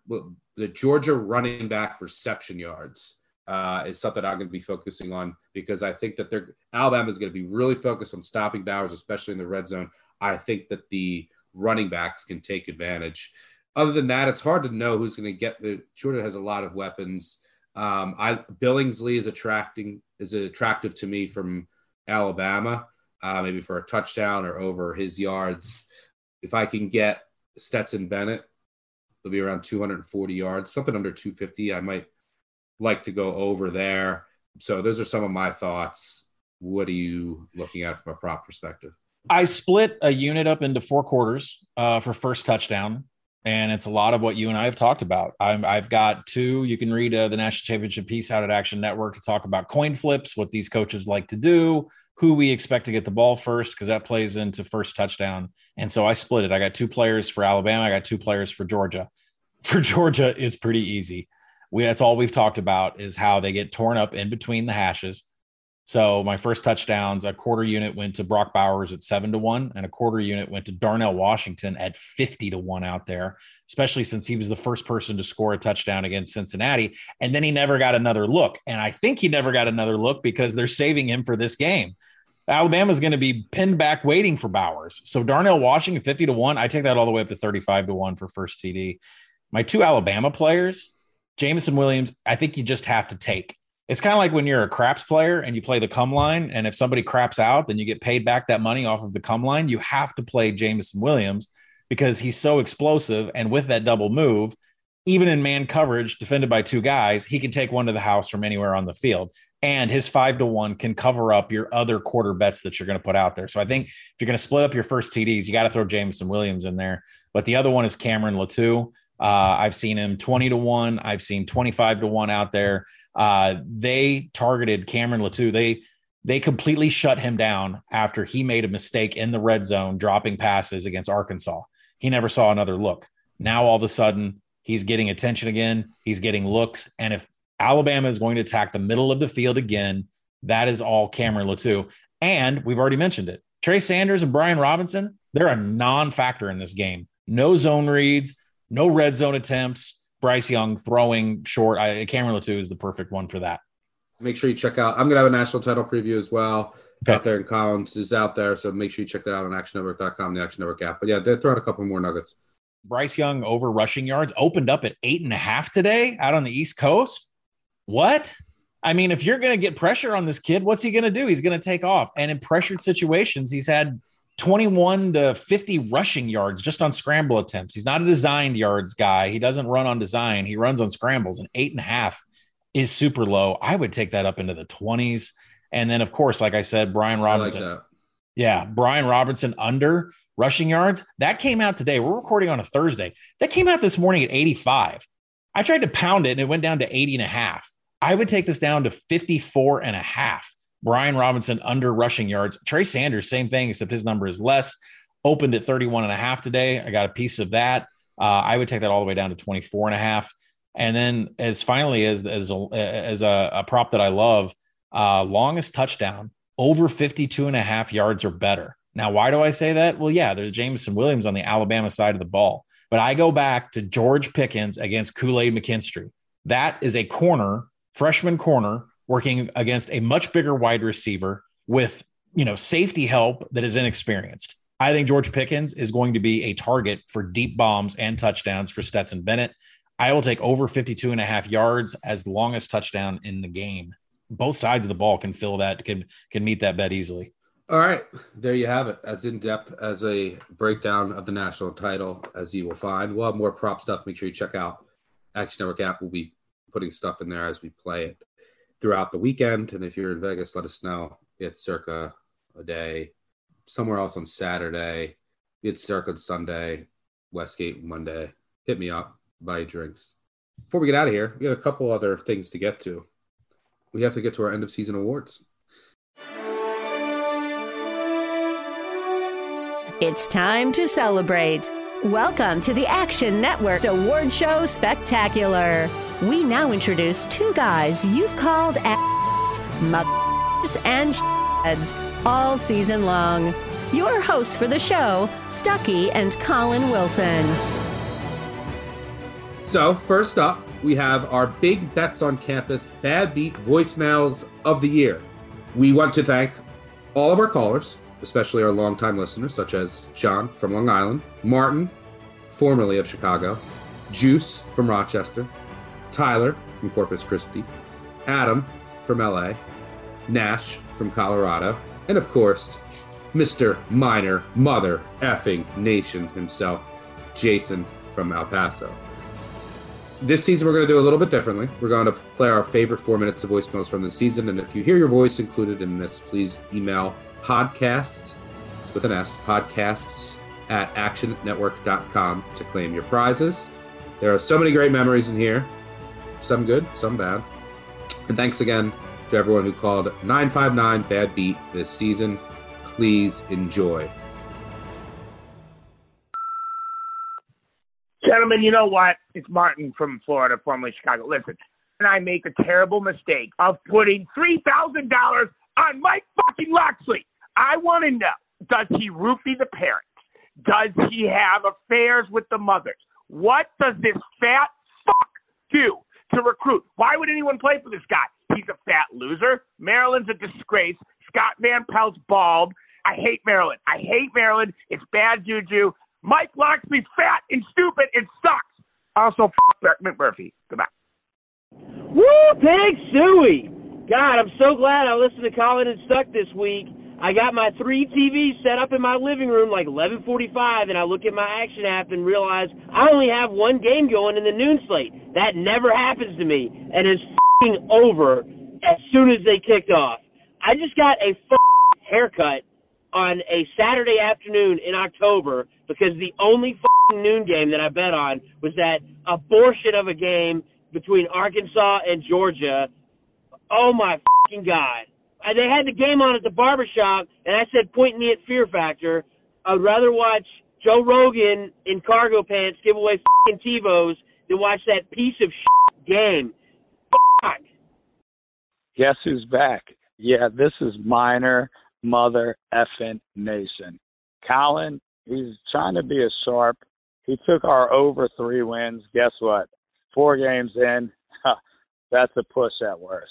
Speaker 4: the Georgia running back reception yards uh, is something I'm going to be focusing on because I think that they're Alabama is going to be really focused on stopping Bowers, especially in the red zone. I think that the running backs can take advantage other than that, it's hard to know who's going to get the. Georgia has a lot of weapons. Um, I Billingsley is attracting is attractive to me from Alabama. uh, maybe for a touchdown or over his yards. If I can get Stetson Bennett, it'll be around 240 yards, something under 250. I might like to go over there. So those are some of my thoughts. What are you looking at from a prop perspective?
Speaker 5: I split a unit up into four quarters uh, for first touchdown, and it's a lot of what you and I have talked about. i have got two. You can read uh, the national championship piece out at Action Network to talk about coin flips, what these coaches like to do, who we expect to get the ball first, because that plays into first touchdown. And so I split it. I got two players for Alabama. I got two players for Georgia. For Georgia, it's pretty easy. We that's all we've talked about is how they get torn up in between the hashes. So my first touchdowns, a quarter unit went to Brock Bowers at seven to one, and a quarter unit went to Darnell Washington at 50 to one out there, especially since he was the first person to score a touchdown against Cincinnati. And then he never got another look. And I think he never got another look because they're saving him for this game. Alabama's going to be pinned back waiting for Bowers. So Darnell Washington 50 to 1. I take that all the way up to 35 to 1 for first TD. My two Alabama players, Jameson Williams, I think you just have to take it's kind of like when you're a craps player and you play the come line, and if somebody craps out, then you get paid back that money off of the come line. You have to play Jameson Williams because he's so explosive, and with that double move, even in man coverage, defended by two guys, he can take one to the house from anywhere on the field. And his five to one can cover up your other quarter bets that you're going to put out there. So I think if you're going to split up your first TDs, you got to throw Jameson Williams in there. But the other one is Cameron Latu. Uh, I've seen him 20 to 1. I've seen 25 to 1 out there. Uh, they targeted Cameron Latu. They they completely shut him down after he made a mistake in the red zone, dropping passes against Arkansas. He never saw another look. Now all of a sudden he's getting attention again. He's getting looks, and if Alabama is going to attack the middle of the field again, that is all Cameron Latu. And we've already mentioned it. Trey Sanders and Brian Robinson, they're a non-factor in this game. No zone reads, no red zone attempts. Bryce Young throwing short. I, Cameron Latu is the perfect one for that.
Speaker 4: Make sure you check out. I'm gonna have a national title preview as well okay. out there and Collin's is out there. So make sure you check that out on ActionNetwork.com, the Action Network app. But yeah, they're throwing a couple more nuggets.
Speaker 5: Bryce Young over rushing yards opened up at eight and a half today out on the East Coast. What? I mean, if you're going to get pressure on this kid, what's he going to do? He's going to take off. And in pressured situations, he's had 21 to 50 rushing yards just on scramble attempts. He's not a designed yards guy. He doesn't run on design. He runs on scrambles, and eight and a half is super low. I would take that up into the 20s. And then, of course, like I said, Brian Robinson. Like yeah, Brian Robinson under rushing yards. That came out today. We're recording on a Thursday. That came out this morning at 85. I tried to pound it and it went down to 80 and a half. I would take this down to 54 and a half. Brian Robinson under rushing yards. Trey Sanders, same thing, except his number is less. Opened at 31 and a half today. I got a piece of that. Uh, I would take that all the way down to 24 and a half. And then as finally as, as, a, as a, a prop that I love, uh, longest touchdown over 52 and a half yards or better. Now, why do I say that? Well, yeah, there's Jameson Williams on the Alabama side of the ball, but I go back to George Pickens against Kool Aid McKinstry. That is a corner, freshman corner working against a much bigger wide receiver with, you know, safety help that is inexperienced. I think George Pickens is going to be a target for deep bombs and touchdowns for Stetson Bennett. I will take over 52 and a half yards as the longest touchdown in the game. Both sides of the ball can fill that, can can meet that bet easily.
Speaker 4: All right, there you have it. As in depth as a breakdown of the national title as you will find. We'll have more prop stuff. Make sure you check out Action Network app. We'll be putting stuff in there as we play it throughout the weekend. And if you're in Vegas, let us know. It's circa a day. Somewhere else on Saturday. It's circa Sunday. Westgate Monday. Hit me up. Buy drinks. Before we get out of here, we have a couple other things to get to. We have to get to our end of season awards.
Speaker 1: It's time to celebrate. Welcome to the Action Network Award Show Spectacular. We now introduce two guys you've called ass, muckers, and heads all season long. Your hosts for the show, Stuckey and Collin Wilson.
Speaker 4: So, first up, we have our big bets on campus bad beat voicemails of the year. We want to thank all of our callers especially our longtime listeners, such as John from Long Island, Martin, formerly of Chicago, Juice from Rochester, Tyler from Corpus Christi, Adam from LA, Nash from Colorado, and of course, Mr. Minor Mother Effing Nation himself, Jason from El Paso. This season, we're going to do a little bit differently. We're going to play our favorite four minutes of voicemails from the season. And if you hear your voice included in this, please email podcasts, it's with an S, podcasts at actionnetwork.com to claim your prizes. There are so many great memories in here, some good, some bad. And thanks again to everyone who called 959 Bad Beat this season. Please enjoy.
Speaker 7: Gentlemen, you know what? It's Martin from Florida, formerly Chicago. Listen, and I make a terrible mistake of putting $3,000 on Mike fucking Locksley. I want to know, does he roofie the parents? Does he have affairs with the mothers? What does this fat fuck do to recruit? Why would anyone play for this guy? He's a fat loser. Maryland's a disgrace. Scott Van Pelt's bald. I hate Maryland. I hate Maryland. It's bad juju. Mike Locksley's fat and stupid. It sucks. Also, f- McMurphy. Goodbye.
Speaker 8: Woo, thanks, Suey. God, I'm so glad I listened to Collin and Stuck this week. I got my three TVs set up in my living room like 11:45, and I look at my Action app and realize I only have one game going in the noon slate. That never happens to me, and it's f***ing over as soon as they kicked off. I just got a f- haircut on a Saturday afternoon in October because the only f***ing noon game that I bet on was that abortion of a game between Arkansas and Georgia. Oh my fucking god! They had the game on at the barbershop, and I said, point me at Fear Factor. I'd rather watch Joe Rogan in cargo pants give away fucking TiVos than watch that piece of shit game. Fuck.
Speaker 9: Guess who's back? Yeah, this is minor mother effing nation. Collin, he's trying to be a sharp. He took our over three wins. Guess what? Four games in, that's a push at worst.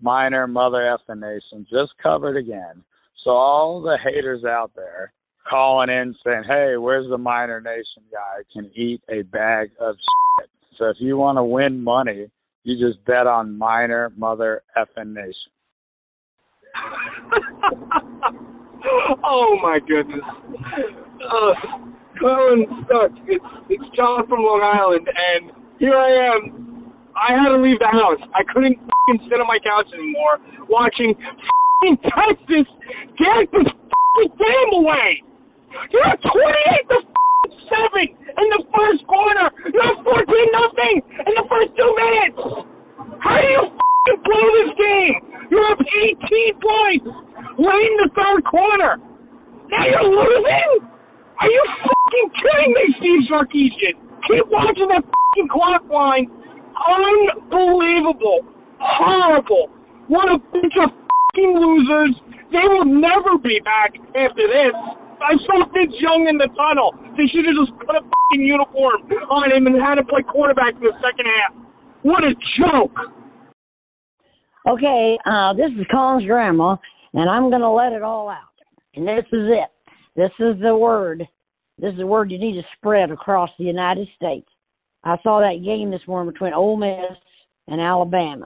Speaker 9: Minor mother effing nation just covered again. So all the haters out there calling in saying, "Hey, where's the minor nation guy can eat a bag of shit." So if you want to win money, you just bet on minor mother effing nation.
Speaker 10: oh my goodness. Uh, Collin Stuck. It's it's John from Long Island, and here I am. I had to leave the house. I couldn't sit on my couch anymore watching Texas get f***ing game away. You're 28 to f***ing seven in the first quarter. You're at 14 nothing in the first two minutes. How do you f***ing blow this game? You're up 18 points late in the third quarter. Now you're losing? Are you fucking kidding me, Steve Sarkisian? Keep watching that fucking clock line. Unbelievable. Horrible. What a bunch of fucking losers. They will never be back after this. I saw Vince Young in the tunnel. They should have just put a fucking uniform on him and had him play quarterback in the second half. What a joke.
Speaker 11: Okay, uh, this is Collin's grandma, and I'm going to let it all out. And this is it. This is the word. This is the word you need to spread across the United States. I saw that game this morning between Ole Miss and Alabama.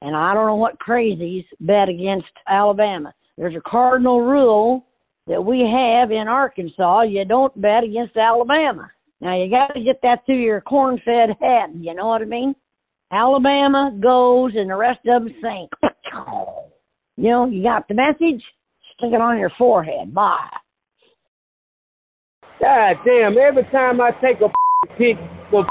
Speaker 11: And I don't know what crazies bet against Alabama. There's a cardinal rule that we have in Arkansas. You don't bet against Alabama. Now you got to get that through your corn-fed head. You know what I mean? Alabama goes and the rest of them sink. You know, you got the message? Stick it on your forehead. Bye.
Speaker 12: God damn, every time I take a pick for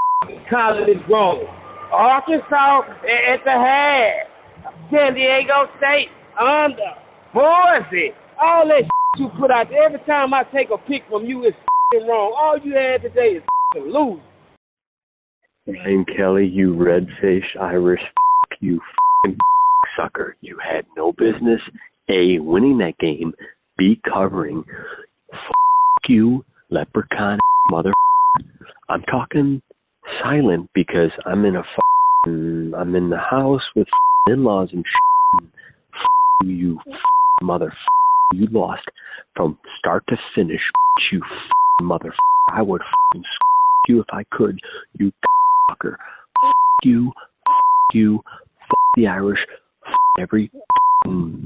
Speaker 12: college is wrong. Arkansas at the half. San Diego State under. Boise. All that you put out there. Every time I take a pick from you, it's wrong. All you had today is lose.
Speaker 13: Brian Kelly, you red-faced Irish you sucker. You had no business A, winning that game, B, covering. you, leprechaun mother. I'm talking silent because I'm in a I'm in the house with in-laws and you mother you lost from start to finish you mother I would you if I could you fucker you you the Irish every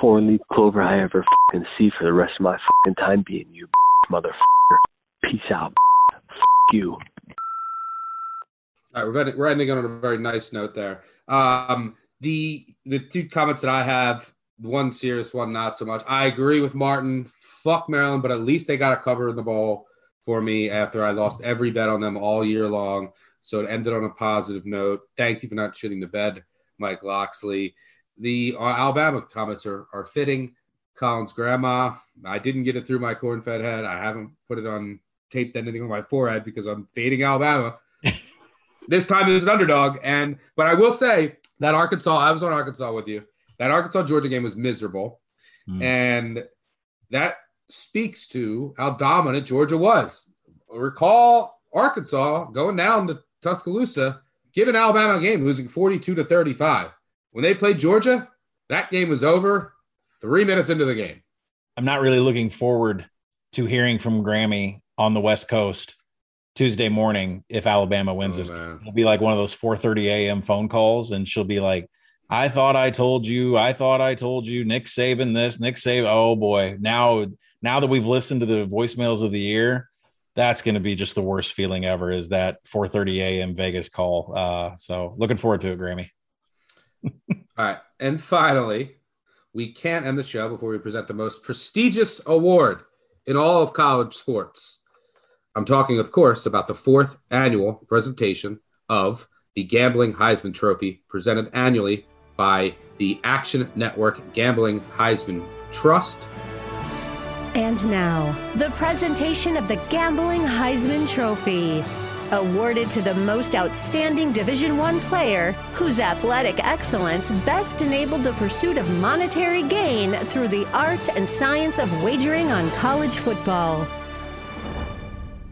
Speaker 13: four leaf clover I ever fucking see for the rest of my fucking time being you, motherfucker. Peace out. F- you.
Speaker 4: All right, we're we're ending on a very nice note there. Um, the the two comments that I have, one serious, one not so much. I agree with Martin. Fuck Maryland, but at least they got a cover in the bowl for me after I lost every bet on them all year long. So it ended on a positive note. Thank you for not shitting the bed, Mike Locksley. The uh, Alabama comments are, are fitting. Collin's grandma, I didn't get it through my corn fed head. I haven't put it on taped anything on my forehead because I'm fading Alabama. this time it was an underdog. And but I will say that Arkansas, I was on Arkansas with you. That Arkansas Georgia game was miserable.
Speaker 5: Mm.
Speaker 4: And that speaks to how dominant Georgia was. Recall Arkansas going down to Tuscaloosa, giving Alabama a game, losing 42 to 35. When they played Georgia, that game was over three minutes into the game.
Speaker 5: I'm not really looking forward to hearing from Grammy on the West Coast Tuesday morning if Alabama wins
Speaker 4: Oh,
Speaker 5: this.
Speaker 4: man.
Speaker 5: It'll be like one of those 4:30 a.m. phone calls, and she'll be like, "I thought I told you. I thought I told you. Nick Saban this. Nick Saban. Oh boy, now now that we've listened to the voicemails of the year." That's going to be just the worst feeling ever. Is that 4:30 a.m. Vegas call? Uh, so looking forward to it, Grammy.
Speaker 4: All right. And finally, we can't end the show before we present the most prestigious award in all of college sports. I'm talking, of course, about the fourth annual presentation of the Gambling Heisman Trophy, presented annually by the Action Network Gambling Heisman Trust.
Speaker 1: And now, the presentation of the Gambling Heisman Trophy, awarded to the most outstanding Division 1 player whose athletic excellence best enabled the pursuit of monetary gain through the art and science of wagering on college football.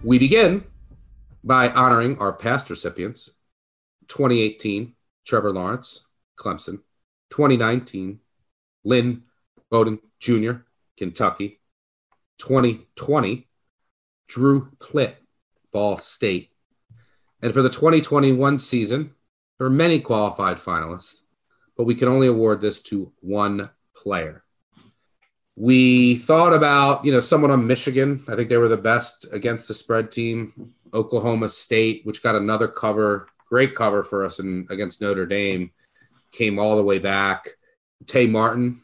Speaker 4: We begin by honoring our past recipients 2018, Trevor Lawrence, Clemson, 2019, Lynn Bowden Jr., Kentucky, 2020, Drew Plitt, Ball State. And for the 2021 season, there were many qualified finalists, but we can only award this to one player. We thought about, you know, someone on Michigan. I think they were the best against the spread team. Oklahoma State, which got another cover, great cover for us in, against Notre Dame, came all the way back. Tay Martin,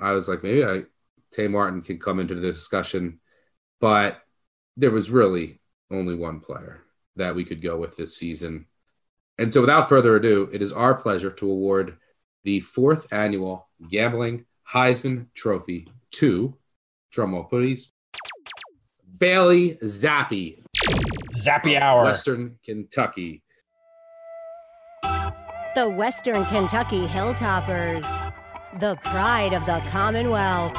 Speaker 4: I was like, maybe I, Tay Martin can come into the discussion, but there was really only one player that we could go with this season. And so, without further ado, it is our pleasure to award the fourth annual Gambling Heisman Trophy to, drumroll please, Bailey Zappe,
Speaker 5: Zappe hour.
Speaker 4: Western Kentucky.
Speaker 1: The Western Kentucky Hilltoppers, the pride of the Commonwealth.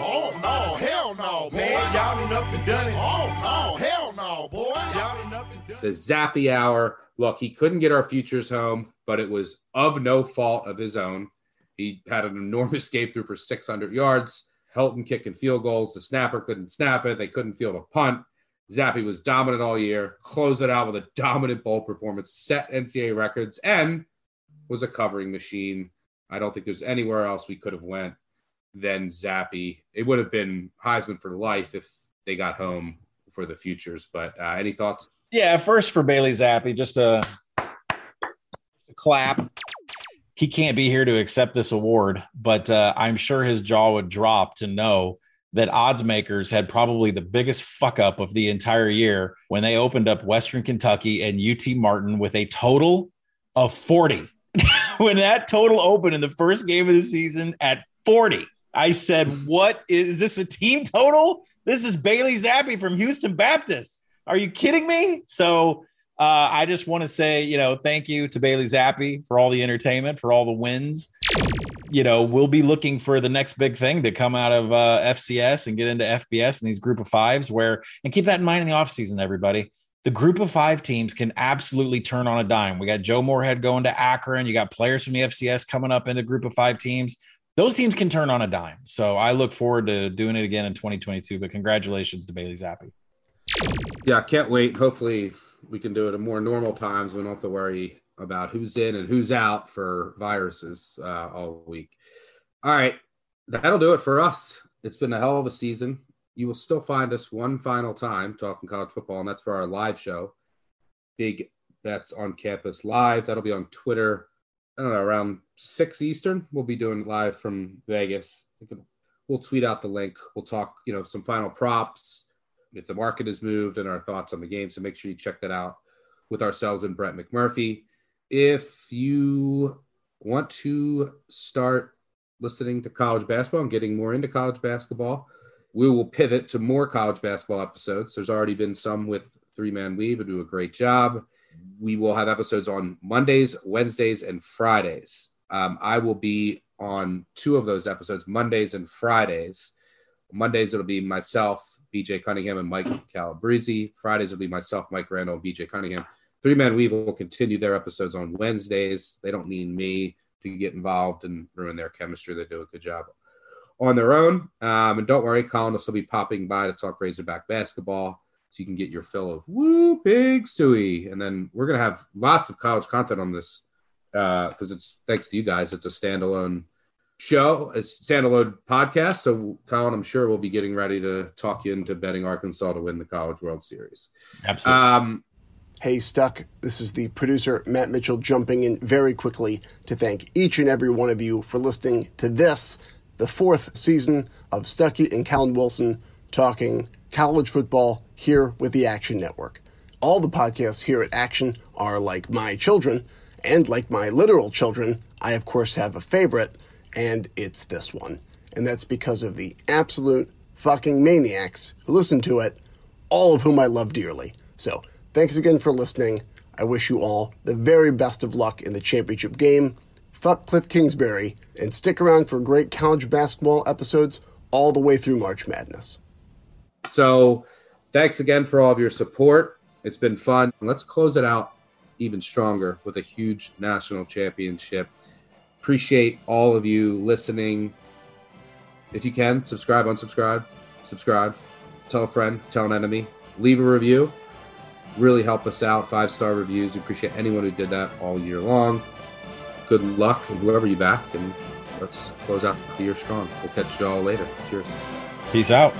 Speaker 14: Oh no, hell no, boy. Man, y'all ain't up and done it. Oh no, hell no, boy. Y'all ain't up and done
Speaker 4: the Zappe Hour. Look, he couldn't get our futures home, but it was of no fault of his own. He had an enormous game through for 600 yards. Helton kicking field goals. The snapper couldn't snap it. They couldn't field a punt. Zappe was dominant all year. Closed it out with a dominant bowl performance. Set NCAA records and was a covering machine. I don't think there's anywhere else we could have went than Zappe. It would have been Heisman for life if they got home for the futures. But uh, any thoughts?
Speaker 5: Yeah, first for Bailey Zappe, just a, a clap. He can't be here to accept this award, but uh, I'm sure his jaw would drop to know that odds makers had probably the biggest fuck up of the entire year when they opened up Western Kentucky and UT Martin with a total of 40. when that total opened in the first game of the season at 40, I said, What is this a team total? This is Bailey Zappe from Houston Baptist. Are you kidding me? So uh, I just want to say, you know, thank you to Bailey Zappe for all the entertainment, for all the wins. You know, we'll be looking for the next big thing to come out of uh, FCS and get into FBS and these group of fives where, and keep that in mind in the offseason, everybody. The group of five teams can absolutely turn on a dime. We got Joe Moorhead going to Akron. You got players from the FCS coming up into group of five teams. Those teams can turn on a dime. So I look forward to doing it again in 2022. But congratulations to Bailey Zappe.
Speaker 4: Yeah, can't wait. Hopefully, we can do it at more normal times. We don't have to worry about who's in and who's out for viruses uh, all week. All right, that'll do it for us. It's been a hell of a season. You will still find us one final time talking college football, and that's for our live show, Big Bets on Campus Live. That'll be on Twitter. I don't know, around six Eastern. We'll be doing live from Vegas. We'll tweet out the link. We'll talk, you know, some final props if the market has moved and our thoughts on the game. So make sure you check that out with ourselves and Brett McMurphy. If you want to start listening to college basketball and getting more into college basketball, we will pivot to more college basketball episodes. There's already been some with Three Man Weave who do a great job. We will have episodes on Mondays, Wednesdays, and Fridays. Um, I will be on two of those episodes, Mondays and Fridays. Mondays it'll be myself, BJ Cunningham, and Mike Calabrese. Fridays will be myself, Mike Randall, and BJ Cunningham. Three Man Weave will continue their episodes on Wednesdays. They don't need me to get involved and ruin their chemistry. They do a good job on their own. Um, and don't worry, Collin will still be popping by to talk Razorback basketball so you can get your fill of woo pig sooie. And then we're gonna have lots of college content on this because uh, it's thanks to you guys. It's a standalone show, it's standalone podcast. So Collin, I'm sure we'll be getting ready to talk you into betting Arkansas to win the College World Series.
Speaker 5: Absolutely.
Speaker 4: Um,
Speaker 15: Hey, Stuck. This is the producer, Matt Mitchell, jumping in very quickly to thank each and every one of you for listening to this, the fourth season of Stuckey and Collin Wilson talking college football here with the Action Network. All the podcasts here at Action are like my children, and like my literal children, I of course have a favorite, and it's this one. And that's because of the absolute fucking maniacs who listen to it, all of whom I love dearly. So, Thanks again for listening. I wish you all the very best of luck in the championship game. Fuck Cliff Kingsbury, and stick around for great college basketball episodes all the way through March Madness.
Speaker 4: So, thanks again for all of your support. It's been fun. Let's close it out even stronger with a huge national championship. Appreciate all of you listening. If you can, subscribe, unsubscribe, subscribe, tell a friend, tell an enemy, leave a review really help us out. Five star reviews. We appreciate anyone who did that all year long. Good luck whoever you back, and let's close out the year strong. We'll catch you all later. Cheers.
Speaker 5: Peace out.